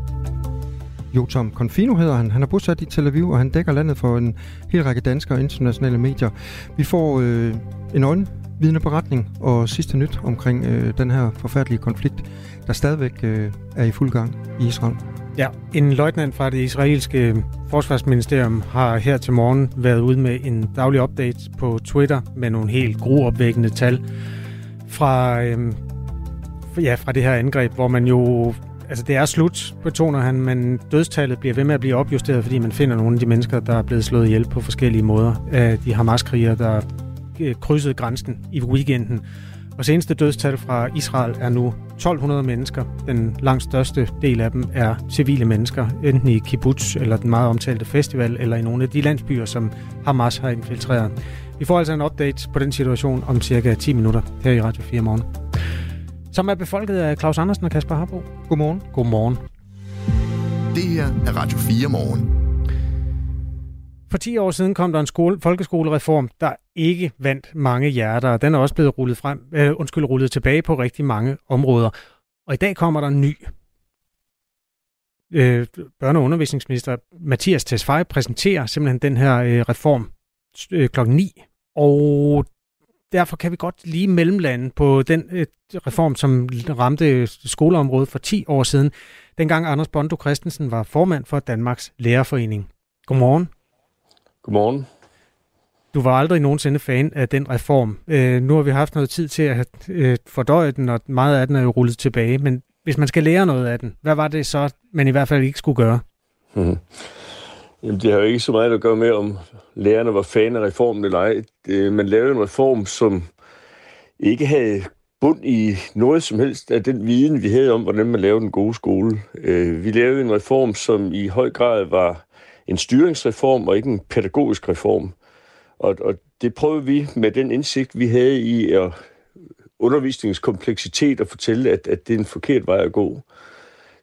Jotam Confino hedder han. Han er bosat i Tel Aviv, og han dækker landet for en hel række danske og internationale medier. Vi får øh, en øjenvidende beretning og sidste nyt omkring øh, den her forfærdelige konflikt, der stadigvæk øh, er i fuld gang i Israel. Ja, en løjtnant fra det israelske forsvarsministerium har her til morgen været ude med en daglig update på Twitter med nogle helt gruopvækkende tal fra, øhm, ja, fra det her angreb, hvor man jo... Altså, det er slut, betoner han, men dødstallet bliver ved med at blive opjusteret, fordi man finder nogle af de mennesker, der er blevet slået ihjel på forskellige måder af de Hamas-krigere, der øh, krydsede grænsen i weekenden. Og seneste dødstal fra Israel er nu 1200 mennesker. Den langt største del af dem er civile mennesker, enten i kibbutz eller den meget omtalte festival, eller i nogle af de landsbyer, som Hamas har infiltreret. Vi får altså en update på den situation om cirka 10 minutter her i Radio 4 morgen. Som er befolket af Claus Andersen og Kasper Harbo. Godmorgen. Godmorgen. Det her er Radio 4 morgen. For 10 år siden kom der en skole, folkeskolereform, der ikke vandt mange hjerter, og den er også blevet rullet, frem, øh, undskyld, rullet tilbage på rigtig mange områder. Og i dag kommer der en ny. Øh, børne- og undervisningsminister Mathias Tesfaye præsenterer simpelthen den her øh, reform øh, klokken 9, og derfor kan vi godt lige mellemlande på den øh, reform, som ramte skoleområdet for 10 år siden, dengang Anders Bondo Christensen var formand for Danmarks Lærerforening. Godmorgen. Godmorgen. Du var aldrig nogensinde fan af den reform. Øh, nu har vi haft noget tid til at øh, fordøje den, og meget af den er jo rullet tilbage. Men hvis man skal lære noget af den, hvad var det så, man i hvert fald ikke skulle gøre? Mm-hmm. Jamen, det har jo ikke så meget at gøre med, om lærerne var fan af reformen eller ej. Det, man lavede en reform, som ikke havde bund i noget som helst af den viden, vi havde om, hvordan man lavede en god skole. Øh, vi lavede en reform, som i høj grad var en styringsreform og ikke en pædagogisk reform. Og, og det prøvede vi med den indsigt, vi havde i at undervisningens kompleksitet at fortælle, at, at det er en forkert vej at gå.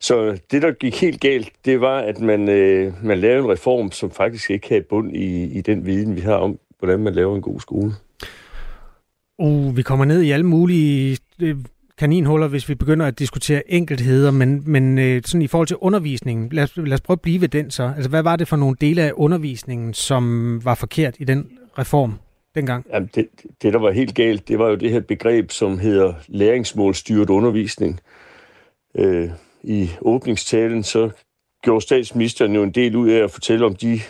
Så det, der gik helt galt, det var, at man, øh, man lavede en reform, som faktisk ikke havde bund i, i den viden, vi har om, hvordan man laver en god skole. Uh, vi kommer ned i alle mulige øh, kaninhuller, hvis vi begynder at diskutere enkeltheder, men, men øh, sådan i forhold til undervisningen, lad os, lad os prøve at blive ved den så. Altså, hvad var det for nogle dele af undervisningen, som var forkert i den reform dengang? Jamen, det, det, der var helt galt, det var jo det her begreb, som hedder læringsmålstyret undervisning. Øh, I åbningstalen, så gjorde statsministeren jo en del ud af at fortælle om de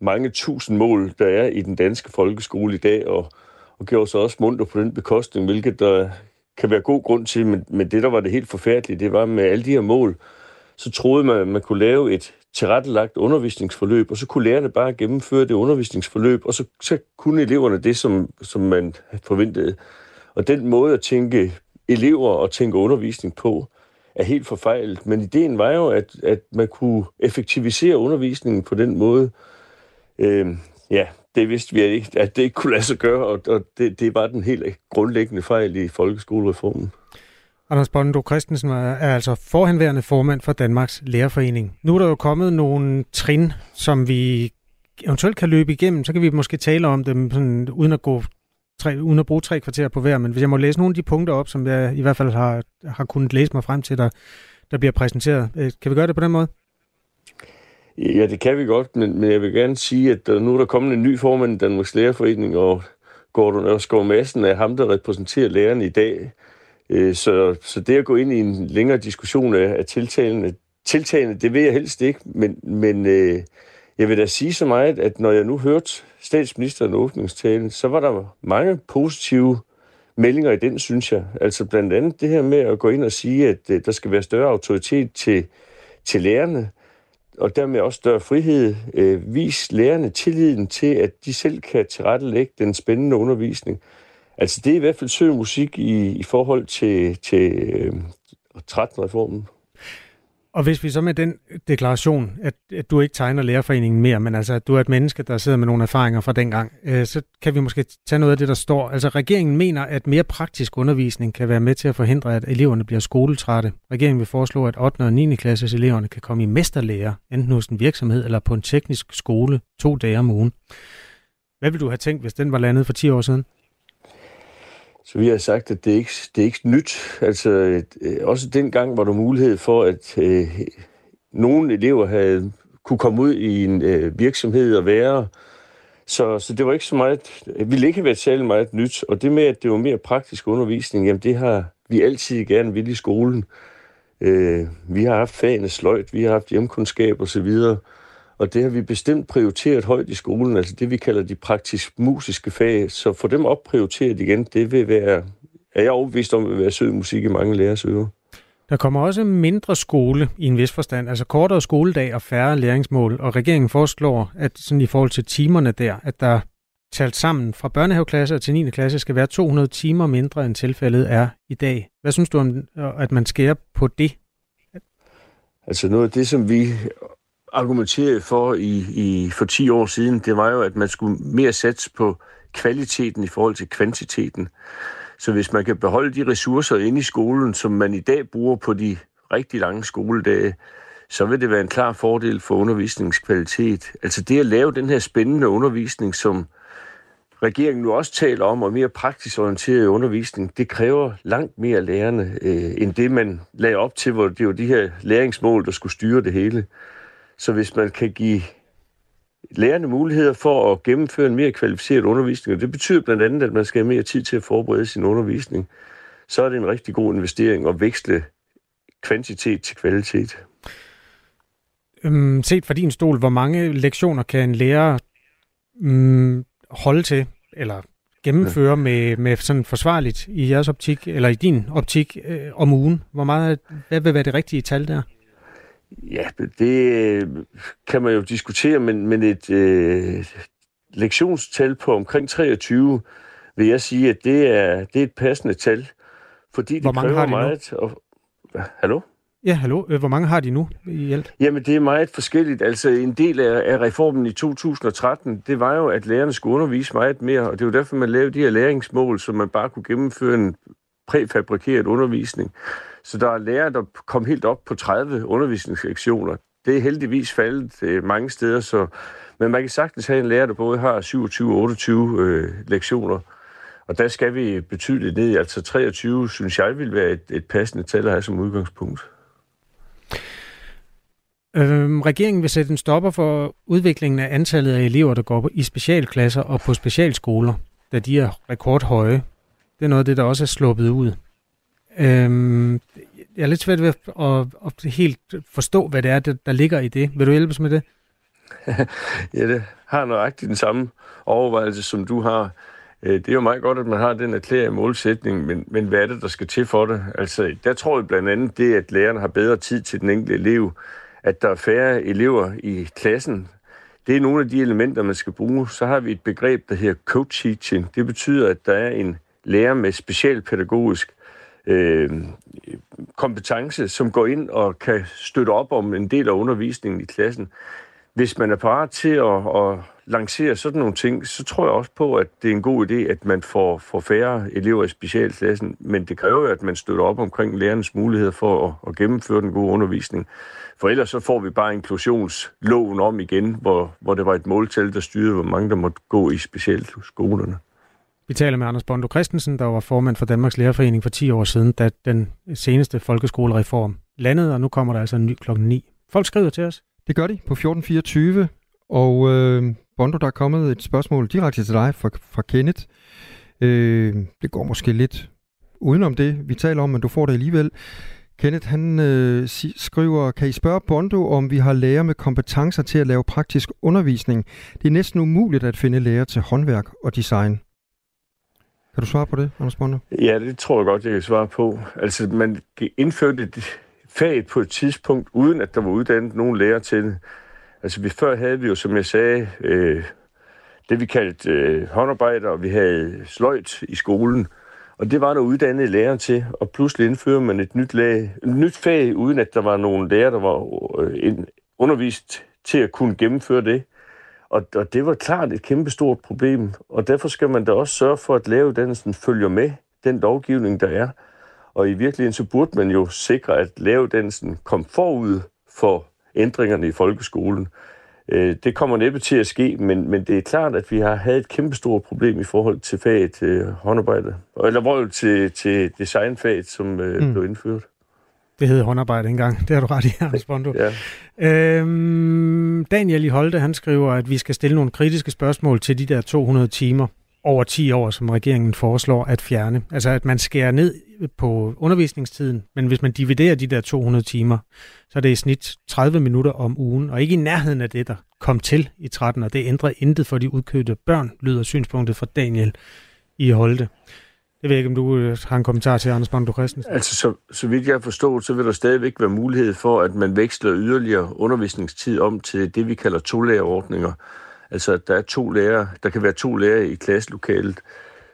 mange tusind mål, der er i den danske folkeskole i dag, og, og gjorde sig også munter på den bekostning, hvilket der kan være god grund til, men, men det, der var det helt forfærdelige, det var med alle de her mål, så troede man, at man kunne lave et tilrettelagt undervisningsforløb, og så kunne lærerne bare gennemføre det undervisningsforløb, og så, så kunne eleverne det, som, som man forventede. Og den måde at tænke elever og tænke undervisning på, er helt forfejlet. Men ideen var jo, at, at man kunne effektivisere undervisningen på den måde. Øh, ja, det vidste vi ikke, at det ikke kunne lade sig gøre, og, og det, det var den helt grundlæggende fejl i folkeskolereformen. Anders Bondo Christensen er, altså forhenværende formand for Danmarks Lærerforening. Nu er der jo kommet nogle trin, som vi eventuelt kan løbe igennem, så kan vi måske tale om dem sådan, uden at gå tre, uden at bruge tre kvarter på hver, men hvis jeg må læse nogle af de punkter op, som jeg i hvert fald har, har kunnet læse mig frem til, der, der bliver præsenteret. Øh, kan vi gøre det på den måde? Ja, det kan vi godt, men, men jeg vil gerne sige, at der, nu er der kommet en ny formand i Danmarks Lærerforening, og Gordon Ørskov Madsen er ham, der repræsenterer lærerne i dag. Øh, så, så det at gå ind i en længere diskussion af, af tiltalende, tiltagende, det vil jeg helst ikke, men, men øh, jeg vil da sige så meget, at når jeg nu hørte statsministeren åbningstalen, så var der mange positive meldinger i den, synes jeg. Altså blandt andet det her med at gå ind og sige, at øh, der skal være større autoritet til, til lærerne, og dermed også større frihed. Øh, vis lærerne tilliden til, at de selv kan tilrettelægge den spændende undervisning. Altså det er i hvert fald sød musik i, i forhold til, til øh, 13-reformen. Og hvis vi så med den øh, deklaration, at, at du ikke tegner lærerforeningen mere, men altså at du er et menneske, der sidder med nogle erfaringer fra dengang, øh, så kan vi måske tage noget af det, der står. Altså regeringen mener, at mere praktisk undervisning kan være med til at forhindre, at eleverne bliver skoletrætte. Regeringen vil foreslå, at 8. og 9. klasses eleverne kan komme i mesterlærer, enten hos en virksomhed eller på en teknisk skole to dage om ugen. Hvad ville du have tænkt, hvis den var landet for 10 år siden? Så vi har sagt, at det er ikke det er ikke nyt. Altså, øh, også dengang var der mulighed for, at øh, nogle elever havde, kunne komme ud i en øh, virksomhed og være. Så, så det var ikke så meget, det ville ikke have været særlig meget nyt. Og det med, at det var mere praktisk undervisning, jamen det har vi altid gerne ville i skolen. Øh, vi har haft fagene sløjt, vi har haft hjemkundskab og så videre. Og det har vi bestemt prioriteret højt i skolen, altså det vi kalder de praktisk-musiske fag. Så for dem opprioriteret igen, det vil være, er jeg overbevist om, vil være sød musik i mange lærers ører. Der kommer også mindre skole i en vis forstand, altså kortere skoledag og færre læringsmål, og regeringen foreslår, at sådan i forhold til timerne der, at der talt sammen fra børnehaveklasse til 9. klasse skal være 200 timer mindre, end tilfældet er i dag. Hvad synes du om, at man skærer på det? Altså noget af det, som vi argumenterede for i, i, for 10 år siden, det var jo, at man skulle mere satse på kvaliteten i forhold til kvantiteten. Så hvis man kan beholde de ressourcer inde i skolen, som man i dag bruger på de rigtig lange skoledage, så vil det være en klar fordel for undervisningskvalitet. Altså det at lave den her spændende undervisning, som regeringen nu også taler om, og mere praktisk orienteret undervisning, det kræver langt mere lærerne, øh, end det man lagde op til, hvor det var de her læringsmål, der skulle styre det hele. Så hvis man kan give lærerne muligheder for at gennemføre en mere kvalificeret undervisning, og det betyder blandt andet, at man skal have mere tid til at forberede sin undervisning, så er det en rigtig god investering at veksle kvantitet til kvalitet. Øhm, set fra din stol, hvor mange lektioner kan en lærer øhm, holde til, eller gennemføre ja. med, med sådan forsvarligt i jeres optik, eller i din optik øh, om ugen? Hvor meget, hvad vil være det rigtige tal der? Ja, det øh, kan man jo diskutere, men, men et øh, lektionstal på omkring 23 vil jeg sige, at det er, det er et passende tal, fordi det Hvor mange kræver har de meget... Nu? Og, hallo? Ja, hallo. Øh, hvor mange har de nu i alt? Jamen, det er meget forskelligt. Altså, en del af, af reformen i 2013, det var jo, at lærerne skulle undervise meget mere, og det var derfor, man lavede de her læringsmål, så man bare kunne gennemføre en præfabrikeret undervisning. Så der er lærere, der kom helt op på 30 undervisningslektioner. Det er heldigvis faldet øh, mange steder, så, men man kan sagtens have en lærer, der både har 27 og 28 øh, lektioner. Og der skal vi betydeligt ned. Altså 23, synes jeg, vil være et, et passende tal at have som udgangspunkt. Øhm, regeringen vil sætte en stopper for udviklingen af antallet af elever, der går i specialklasser og på specialskoler, da de er rekordhøje. Det er noget af det, der også er sluppet ud. Øhm, jeg er lidt svært ved at, at helt forstå, hvad det er, der ligger i det. Vil du hjælpe os med det? ja, det har nøjagtigt den samme overvejelse, som du har. Øh, det er jo meget godt, at man har den erklærede målsætning, men, men hvad er det, der skal til for det? Altså, der tror jeg blandt andet det, at lærerne har bedre tid til den enkelte elev, at der er færre elever i klassen. Det er nogle af de elementer, man skal bruge. Så har vi et begreb, der hedder co-teaching. Det betyder, at der er en lærer med specialpædagogisk øh, kompetence, som går ind og kan støtte op om en del af undervisningen i klassen. Hvis man er parat til at, at lancere sådan nogle ting, så tror jeg også på, at det er en god idé, at man får, får færre elever i specialklassen, men det kræver jo, at man støtter op omkring lærernes muligheder for at, at gennemføre den gode undervisning. For ellers så får vi bare inklusionsloven om igen, hvor, hvor det var et måltal, der styrede, hvor mange der måtte gå i specialskolerne. Vi taler med Anders Bondo Christensen, der var formand for Danmarks Lærerforening for 10 år siden, da den seneste folkeskolereform landede, og nu kommer der altså en ny klokken 9. Folk skriver til os. Det gør de på 1424, og øh, Bondo, der er kommet et spørgsmål direkte til dig fra, fra Kenneth. Øh, det går måske lidt udenom det, vi taler om, men du får det alligevel. Kenneth, han øh, skriver, kan I spørge Bondo, om vi har lærer med kompetencer til at lave praktisk undervisning? Det er næsten umuligt at finde lærer til håndværk og design. Kan du svare på det, Anders Bondo? Ja, det tror jeg godt, jeg kan svare på. Altså, man indførte et fag på et tidspunkt, uden at der var uddannet nogen lærer til det. Altså, vi før havde vi jo, som jeg sagde, øh, det vi kaldte øh, håndarbejder, og vi havde sløjt i skolen. Og det var der uddannede lærer til, og pludselig indfører man et nyt, lag, et nyt fag, uden at der var nogen lærer, der var øh, undervist til at kunne gennemføre det. Og, og det var klart et kæmpe stort problem, og derfor skal man da også sørge for, at læreruddannelsen følger med den lovgivning, der er. Og i virkeligheden så burde man jo sikre, at læreruddannelsen kom forud for ændringerne i folkeskolen. Øh, det kommer næppe til at ske, men, men det er klart, at vi har haft et kæmpestort problem i forhold til faget til håndarbejde, eller hvor til, til designfaget, som øh, mm. blev indført. Det hed håndarbejde engang. Det har du ret i, Hans Bondo. ja. øhm, Daniel i Holte, han skriver, at vi skal stille nogle kritiske spørgsmål til de der 200 timer over 10 år, som regeringen foreslår at fjerne. Altså at man skærer ned på undervisningstiden, men hvis man dividerer de der 200 timer, så er det i snit 30 minutter om ugen, og ikke i nærheden af det, der kom til i 13, og det ændrer intet for de udkøbte børn, lyder synspunktet fra Daniel i Holte. Jeg ved ikke, om du øh, har en kommentar til Anders Bondo Christensen. Altså, så, så vidt jeg har forstået, så vil der stadigvæk være mulighed for, at man veksler yderligere undervisningstid om til det, vi kalder to-lærerordninger. Altså, at der er to lærere, der kan være to lærere i klasselokalet.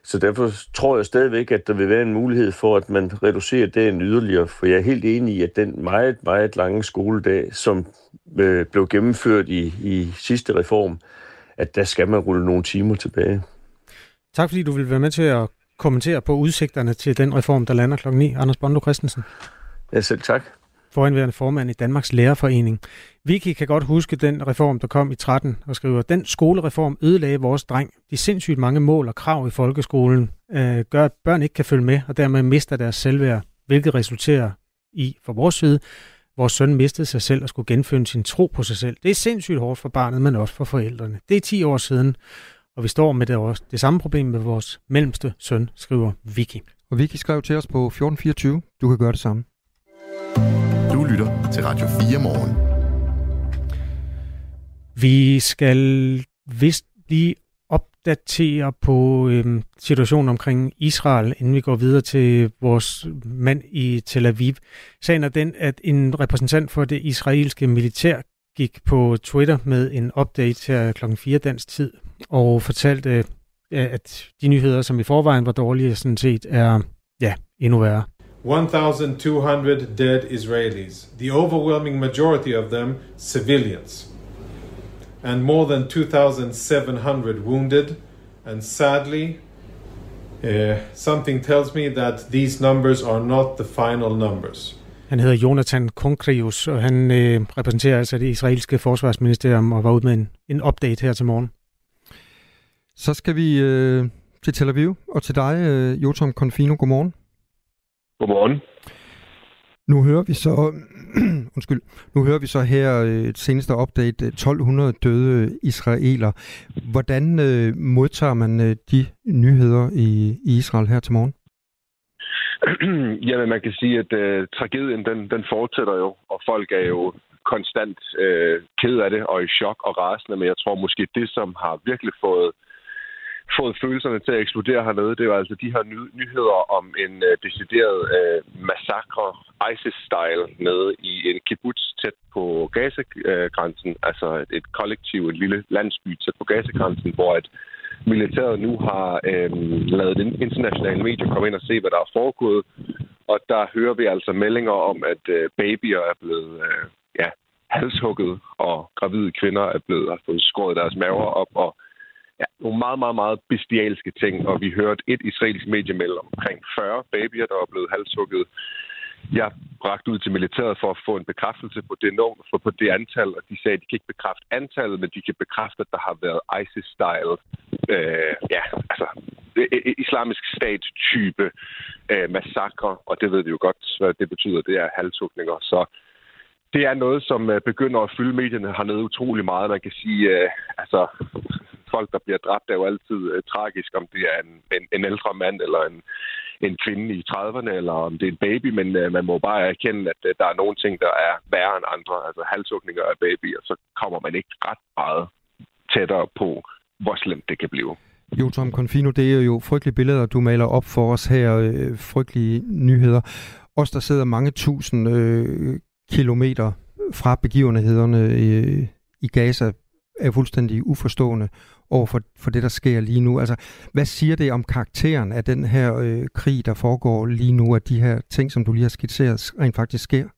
Så derfor tror jeg stadigvæk, at der vil være en mulighed for, at man reducerer dagen yderligere. For jeg er helt enig i, at den meget, meget lange skoledag, som øh, blev gennemført i, i sidste reform, at der skal man rulle nogle timer tilbage. Tak fordi du vil være med til at kommentere på udsigterne til den reform, der lander klokken 9. Anders Bondo Christensen. Ja, selv tak. Foranværende formand i Danmarks Lærerforening. Vicky kan godt huske den reform, der kom i 13 og skriver, den skolereform ødelagde vores dreng. De sindssygt mange mål og krav i folkeskolen øh, gør, at børn ikke kan følge med, og dermed mister deres selvværd, hvilket resulterer i, for vores side, vores søn mistede sig selv og skulle genfinde sin tro på sig selv. Det er sindssygt hårdt for barnet, men også for forældrene. Det er 10 år siden, og vi står med det, også, det samme problem med vores mellemste søn, skriver Vicky. Og Vicky skrev til os på 1424. Du kan gøre det samme. Du lytter til Radio 4 morgen. Vi skal vist lige opdatere på øhm, situationen omkring Israel, inden vi går videre til vores mand i Tel Aviv. Sagen er den, at en repræsentant for det israelske militær gik på Twitter med en update her kl. 4 dansk tid, og fortalte, øh, at de nyheder, som i forvejen var dårlige, sådan set er ja, endnu værre. 1,200 dead Israelis, the overwhelming majority of them civilians, and more than 2,700 wounded. And sadly, uh, something tells me that these numbers are not the final numbers. Han hedder Jonathan Konkrius, og han øh, repræsenterer altså det israelske forsvarsministerium og var ude med en, en update her til morgen. Så skal vi øh, til Tel Aviv, og til dig, øh, Jotam Confino. Godmorgen. Godmorgen. Nu hører vi så, undskyld, nu hører vi så her øh, et seneste update, 1200 døde israeler. Hvordan øh, modtager man øh, de nyheder i, i Israel her til morgen? Jamen, man kan sige, at øh, tragedien, den, den fortsætter jo, og folk er jo konstant øh, ked af det og i chok og rasende, men jeg tror måske det, som har virkelig fået fået følelserne til at eksplodere hernede, det var altså de her ny- nyheder om en øh, decideret øh, massakre, ISIS-style, nede i en kibbutz tæt på Gaza-grænsen, øh, altså et, et kollektiv, et lille landsby tæt på Gaza-grænsen, hvor et militæret nu har øh, lavet den international medier komme ind og se, hvad der er foregået. Og der hører vi altså meldinger om, at øh, babyer er blevet øh, ja, halshugget, og gravide kvinder er blevet har fået skåret deres maver op, og ja, nogle meget, meget, meget bestialske ting. Og vi hørte et israelsk mediemeld omkring 40 babyer, der var blevet halshugget jeg bragte ud til militæret for at få en bekræftelse på det nummer, for på det antal, og de sagde, at de kan ikke bekræfte antallet, men de kan bekræfte, at der har været ISIS-style, øh, ja, altså øh, øh, islamisk stat-type øh, massakre, og det ved vi jo godt, hvad det betyder, det er halshugninger. Så det er noget, som øh, begynder at fylde medierne hernede utrolig meget. Man kan sige, øh, altså folk, der bliver dræbt, er jo altid øh, tragisk, om det er en, en, en ældre mand eller en, en kvinde i 30'erne, eller om det er en baby, men øh, man må bare erkende, at øh, der er nogle ting, der er værre end andre. Altså halshugninger af babyer, så kommer man ikke ret meget tættere på, hvor slemt det kan blive. Jo, Tom Confino, det er jo frygtelige billeder, du maler op for os her. Øh, frygtelige nyheder. Os, der sidder mange tusind øh, kilometer fra begivenhederne øh, i Gaza, er fuldstændig uforstående over for, for det, der sker lige nu. Altså, hvad siger det om karakteren af den her øh, krig, der foregår lige nu, at de her ting, som du lige har skitseret, rent faktisk sker?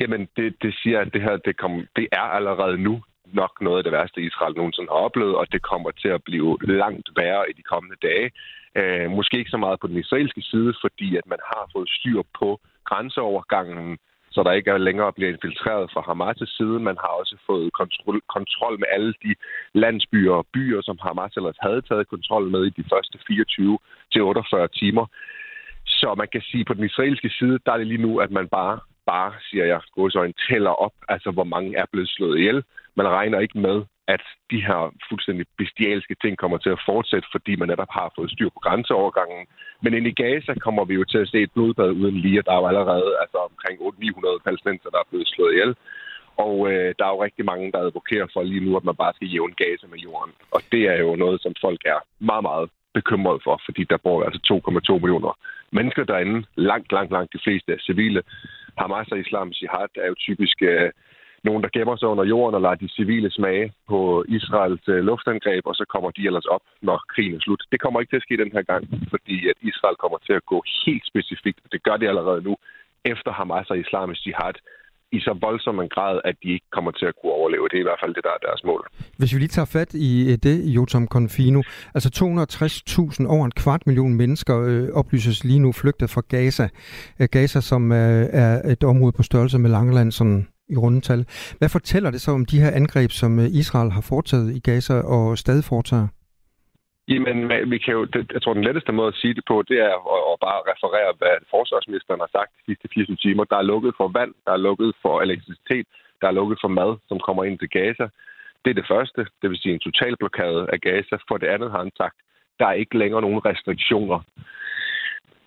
Jamen, det, det siger, at det her det, kom, det er allerede nu nok noget af det værste, Israel nogensinde har oplevet, og det kommer til at blive langt værre i de kommende dage. Øh, måske ikke så meget på den israelske side, fordi at man har fået styr på grænseovergangen, så der ikke er længere bliver infiltreret fra Hamas' side. Man har også fået kontrol, kontrol med alle de landsbyer og byer, som Hamas ellers havde taget kontrol med i de første 24 til 48 timer. Så man kan sige, at på den israelske side, der er det lige nu, at man bare bare, siger jeg, en tæller op, altså hvor mange er blevet slået ihjel. Man regner ikke med, at de her fuldstændig bestialske ting kommer til at fortsætte, fordi man netop har fået styr på grænseovergangen. Men ind i Gaza kommer vi jo til at se et blodbad uden lige, der er jo allerede altså, omkring 800-900 palæstinenser, der er blevet slået ihjel. Og øh, der er jo rigtig mange, der advokerer for lige nu, at man bare skal jævne Gaza med jorden. Og det er jo noget, som folk er meget, meget bekymret for, fordi der bor altså 2,2 millioner mennesker derinde. Langt, langt, langt de fleste er civile. Hamas og Islam Jihad er jo typisk øh, nogen, der gemmer sig under jorden og lader de civile smage på Israels øh, luftangreb, og så kommer de ellers op, når krigen er slut. Det kommer ikke til at ske den her gang, fordi at Israel kommer til at gå helt specifikt, det gør de allerede nu, efter Hamas og Islamisk Jihad i så voldsom en grad, at de ikke kommer til at kunne overleve. Det er i hvert fald det, der er deres mål. Hvis vi lige tager fat i det, Jotam Confino, altså 260.000 over en kvart million mennesker øh, oplyses lige nu flygtet fra Gaza. Øh, Gaza, som øh, er et område på størrelse med Langeland, sådan i rundetal. Hvad fortæller det så om de her angreb, som øh, Israel har foretaget i Gaza og stadig foretager? Jamen, vi kan jo, det, jeg tror, den letteste måde at sige det på, det er at, at bare referere, hvad forsvarsministeren har sagt de sidste 24 timer. Der er lukket for vand, der er lukket for elektricitet, der er lukket for mad, som kommer ind til Gaza. Det er det første, det vil sige en total blokade af Gaza. For det andet har han sagt, der er ikke længere nogen restriktioner.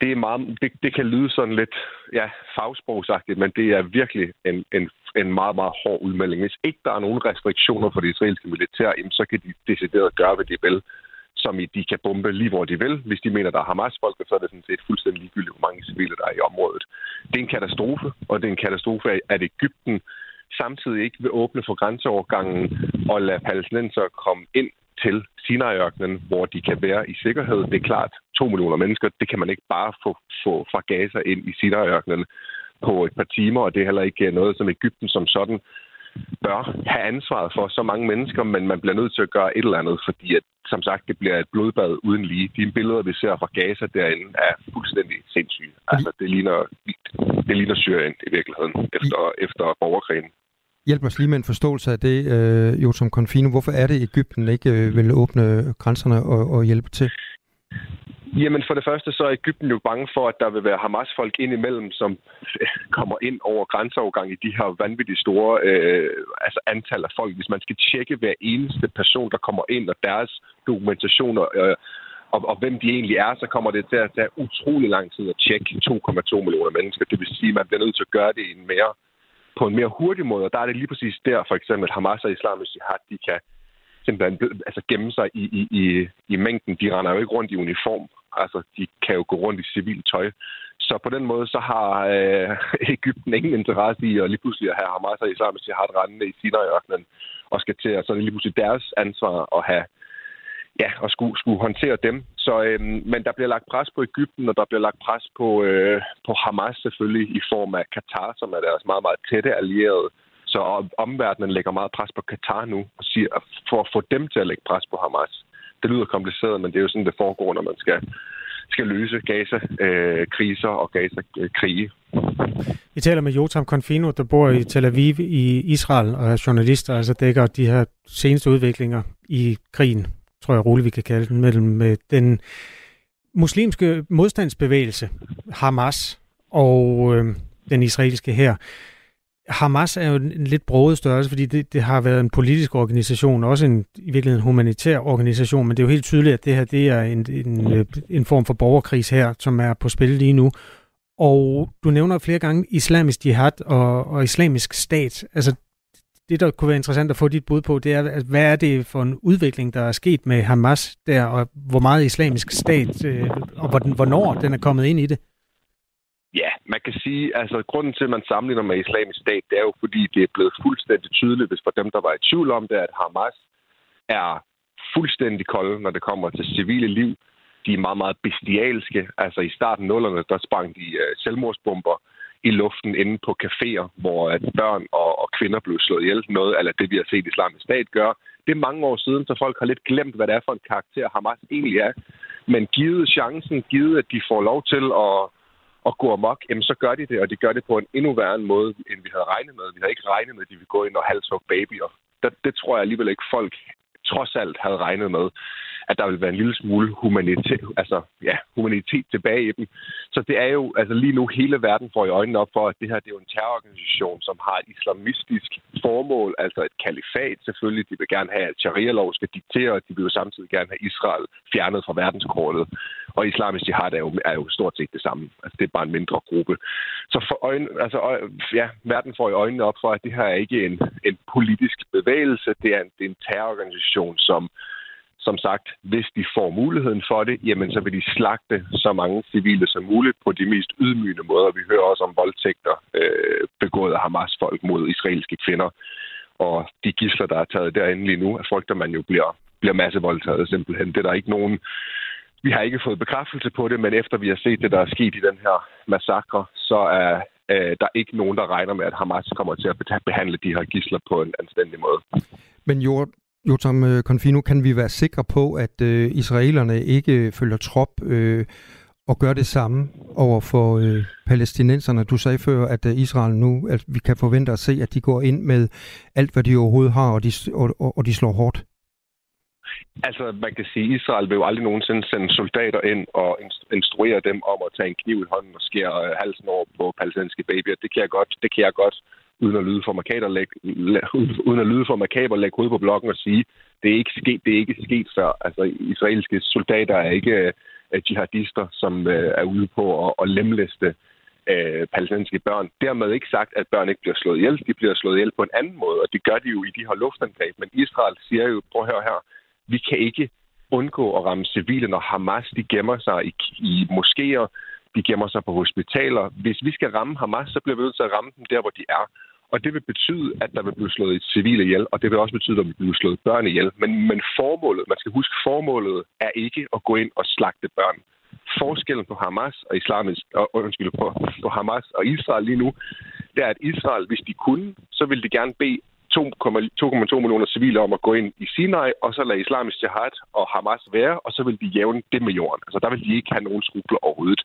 Det, er meget, det, det kan lyde sådan lidt ja, fagsprogsagtigt, men det er virkelig en, en, en meget, meget hård udmelding. Hvis ikke der er nogen restriktioner for det israelske militær, så kan de decideret gøre, hvad de vil som i, de kan bombe lige hvor de vil. Hvis de mener, der er Hamas-folk, så er det sådan set fuldstændig ligegyldigt, hvor mange civile der er i området. Det er en katastrofe, og det er en katastrofe, at Ægypten samtidig ikke vil åbne for grænseovergangen og lade palæstinenser komme ind til Sinai-ørkenen, hvor de kan være i sikkerhed. Det er klart, to millioner mennesker, det kan man ikke bare få, få fra Gaza ind i Sinai-ørkenen på et par timer, og det er heller ikke noget, som Ægypten som sådan bør have ansvaret for så mange mennesker, men man bliver nødt til at gøre et eller andet, fordi at, som sagt, det bliver et blodbad uden lige. De billeder, vi ser fra Gaza derinde, er fuldstændig sindssyge. Altså, det ligner, det ligner Syrien i virkeligheden efter, efter borgerkrigen. Hjælp os lige med en forståelse af det, øh, som Confino. Hvorfor er det, at Ægypten ikke øh, vil åbne grænserne og, og hjælpe til? Jamen for det første så er Ægypten jo bange for, at der vil være Hamas-folk ind imellem, som øh, kommer ind over grænseovergang i de her vanvittigt store øh, altså antal af folk. Hvis man skal tjekke hver eneste person, der kommer ind, og deres dokumentationer, øh, og, og hvem de egentlig er, så kommer det til at tage utrolig lang tid at tjekke 2,2 millioner mennesker. Det vil sige, at man bliver nødt til at gøre det i en mere, på en mere hurtig måde, og der er det lige præcis der, for eksempel Hamas og Islamisk Jihad, de kan simpelthen altså gemme sig i, i, i, i mængden. De render jo ikke rundt i uniform. Altså, de kan jo gå rundt i civilt tøj. Så på den måde, så har øh, Ægypten ingen interesse i at lige pludselig have Hamas og islamisk jihad rendende i Sinai-ørkenen og skal til, at så er det lige pludselig deres ansvar at have ja, og skulle, skulle håndtere dem. Så, øh, men der bliver lagt pres på Ægypten, og der bliver lagt pres på, øh, på Hamas selvfølgelig i form af Katar, som er deres meget, meget tætte allierede. Så omverdenen lægger meget pres på Katar nu og siger, for at få dem til at lægge pres på Hamas det lyder kompliceret, men det er jo sådan, det foregår, når man skal, skal løse Gaza-kriser øh, og Gaza-krige. Øh, Vi taler med Jotam Konfino, der bor i Tel Aviv i Israel og er journalist, og altså dækker de her seneste udviklinger i krigen, tror jeg roligt, vi kan kalde den, mellem øh, den muslimske modstandsbevægelse, Hamas, og øh, den israelske her. Hamas er jo en lidt broget størrelse, fordi det, det har været en politisk organisation, også en, i virkeligheden humanitær organisation, men det er jo helt tydeligt, at det her det er en, en, øh, en form for borgerkris her, som er på spil lige nu. Og du nævner flere gange islamisk jihad og, og islamisk stat. Altså, det, der kunne være interessant at få dit bud på, det er, hvad er det for en udvikling, der er sket med Hamas der, og hvor meget islamisk stat, øh, og hvornår den er kommet ind i det? Ja, man kan sige, altså grunden til, at man sammenligner med islamisk stat, det er jo fordi, det er blevet fuldstændig tydeligt, hvis for dem, der var i tvivl om det, at Hamas er fuldstændig kolde, når det kommer til civile liv. De er meget, meget bestialske. Altså i starten af nullerne, der sprang de uh, selvmordsbomber i luften inde på caféer, hvor at børn og, og kvinder blev slået ihjel. Noget eller det, vi har set islamisk stat gøre. Det er mange år siden, så folk har lidt glemt, hvad det er for en karakter Hamas egentlig er. Men givet chancen, givet at de får lov til at at gå amok, jamen så gør de det, og de gør det på en endnu værre måde, end vi havde regnet med. Vi havde ikke regnet med, at de ville gå ind og halshugge babyer. Det, det tror jeg alligevel ikke folk trods alt havde regnet med at der vil være en lille smule humanitet, altså, ja, humanitet tilbage i dem. Så det er jo, altså lige nu hele verden får i øjnene op for, at det her det er jo en terrororganisation, som har et islamistisk formål, altså et kalifat selvfølgelig. De vil gerne have, at sharia-lov skal diktere, og de vil jo samtidig gerne have Israel fjernet fra verdenskortet. Og islamisk jihad er jo, er jo stort set det samme. Altså det er bare en mindre gruppe. Så for øjne, altså, ja, verden får i øjnene op for, at det her er ikke en, en politisk bevægelse, det er en, det er en terrororganisation, som som sagt, hvis de får muligheden for det, jamen så vil de slagte så mange civile som muligt på de mest ydmygende måder. Vi hører også om voldtægter øh, begået af Hamas-folk mod israelske kvinder. Og de gisler, der er taget derinde lige nu, frygter man jo bliver, bliver massevoldtaget simpelthen. Det er der ikke nogen... Vi har ikke fået bekræftelse på det, men efter vi har set det, der er sket i den her massakre, så er øh, der ikke nogen, der regner med, at Hamas kommer til at behandle de her gisler på en anstændig måde. Men Jord, Jotam øh, Confino, kan vi være sikre på, at øh, israelerne ikke følger trop øh, og gør det samme over for øh, palæstinenserne? Du sagde før, at øh, Israel nu, at vi kan forvente at se, at de går ind med alt, hvad de overhovedet har, og de, og, og, og de slår hårdt. Altså, man kan sige, at Israel vil jo aldrig nogensinde sende soldater ind og instruere dem om at tage en kniv i hånden og skære øh, halsen over på palæstinensiske babyer. Det kan jeg godt, det kan jeg godt uden at lyde for makaber, læg, uden at lyde for makaber, lægge hovedet på blokken og sige, det er ikke sket, det er ikke sket før. Altså, israelske soldater er ikke uh, jihadister, som uh, er ude på at, at lemlæste uh, palæstinensiske børn. Dermed ikke sagt, at børn ikke bliver slået ihjel. De bliver slået ihjel på en anden måde, og det gør de jo i de her luftangreb. Men Israel siger jo, prøv at høre her, vi kan ikke undgå at ramme civile, når Hamas de gemmer sig i, i moskéer, de gemmer sig på hospitaler. Hvis vi skal ramme Hamas, så bliver vi nødt til at ramme dem der, hvor de er. Og det vil betyde, at der vil blive slået civile ihjel, og det vil også betyde, at der vil blive slået børn ihjel. Men, men formålet, man skal huske, formålet er ikke at gå ind og slagte børn. Forskellen på Hamas og islamisk, og, undskyld, på, på Hamas og Israel lige nu, det er, at Israel, hvis de kunne, så ville de gerne bede 2,2 millioner civile om at gå ind i Sinai, og så lade islamisk jihad og Hamas være, og så vil de jævne det med jorden. Altså der vil de ikke have nogen skrubler overhovedet.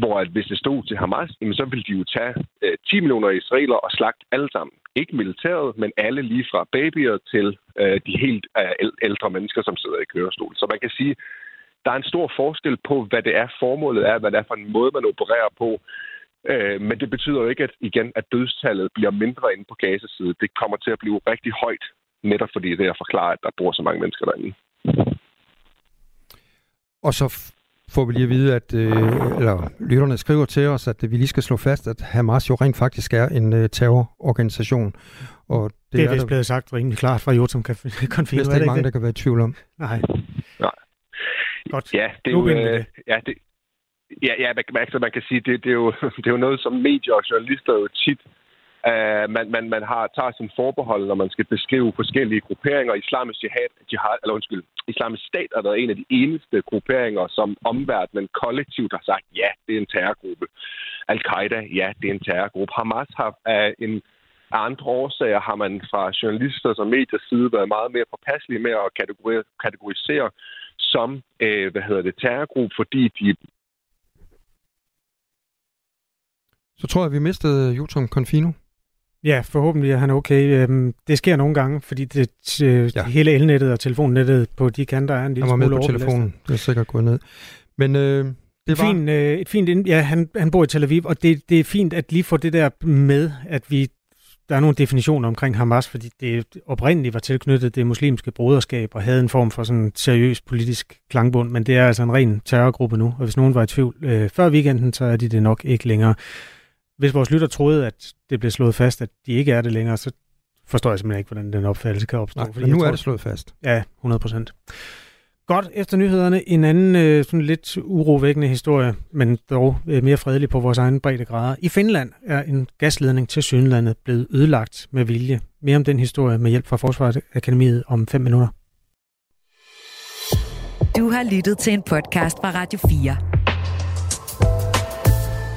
Hvor at hvis det stod til Hamas, jamen, så ville de jo tage øh, 10 millioner israeler og slagte alle sammen. Ikke militæret, men alle lige fra babyer til øh, de helt øh, ældre mennesker, som sidder i kørestol. Så man kan sige, der er en stor forskel på, hvad det er formålet er, hvad det er for en måde, man opererer på. Øh, men det betyder jo ikke, at igen, at dødstallet bliver mindre inde på Gaza-side. Det kommer til at blive rigtig højt, netop fordi det er at forklare, at der bor så mange mennesker derinde. Og så får vi lige at vide, at øh, eller lytterne skriver til os, at vi lige skal slå fast, at Hamas jo rent faktisk er en øh, terrororganisation. Og det, det er, er vist blevet sagt rimelig klart fra Jotum Konfino. Det er ikke mange, der kan være i tvivl om. Nej. Nej. Godt. Ja, det er jo, øh, ja, det, Ja, ja man, altså, man kan sige, det, det, er jo, det er jo noget, som medier og journalister jo tit Uh, man, man, man har, tager sin forbehold, når man skal beskrive forskellige grupperinger. Islamisk jihad, jihad, eller undskyld, islamisk stat er der en af de eneste grupperinger, som omverdenen kollektivt har sagt, ja, det er en terrorgruppe. Al-Qaida, ja, det er en terrorgruppe. Hamas har af en af andre årsager har man fra journalister og mediers side været meget mere påpasselige med at kategorisere som øh, hvad hedder det, terrorgruppe, fordi de Så tror jeg, vi mistede Jotam Confino. Ja, forhåbentlig er han okay. Øhm, det sker nogle gange, fordi det, øh, ja. hele elnettet og telefonnettet på de kanter er en lille smule Han var med på telefonen. Det er sikkert gået ned. Men øh, det var... Fin, øh, et fint, ja, han, han bor i Tel Aviv, og det, det er fint at lige få det der med, at vi der er nogle definitioner omkring Hamas, fordi det oprindeligt var tilknyttet det muslimske broderskab og havde en form for sådan seriøs politisk klangbund, men det er altså en ren terrorgruppe nu, og hvis nogen var i tvivl øh, før weekenden, så er de det nok ikke længere. Hvis vores lytter troede, at det blev slået fast, at de ikke er det længere, så forstår jeg simpelthen ikke, hvordan den opfattelse kan opstå. Nej, men nu tror, er det slået fast. Ja, 100 procent. Godt, efter nyhederne, en anden øh, sådan lidt urovækkende historie, men dog øh, mere fredelig på vores egen bredde grader. I Finland er en gasledning til Sydlandet blevet ødelagt med vilje. Mere om den historie med hjælp fra Forsvarsakademiet om 5 minutter. Du har lyttet til en podcast fra Radio 4.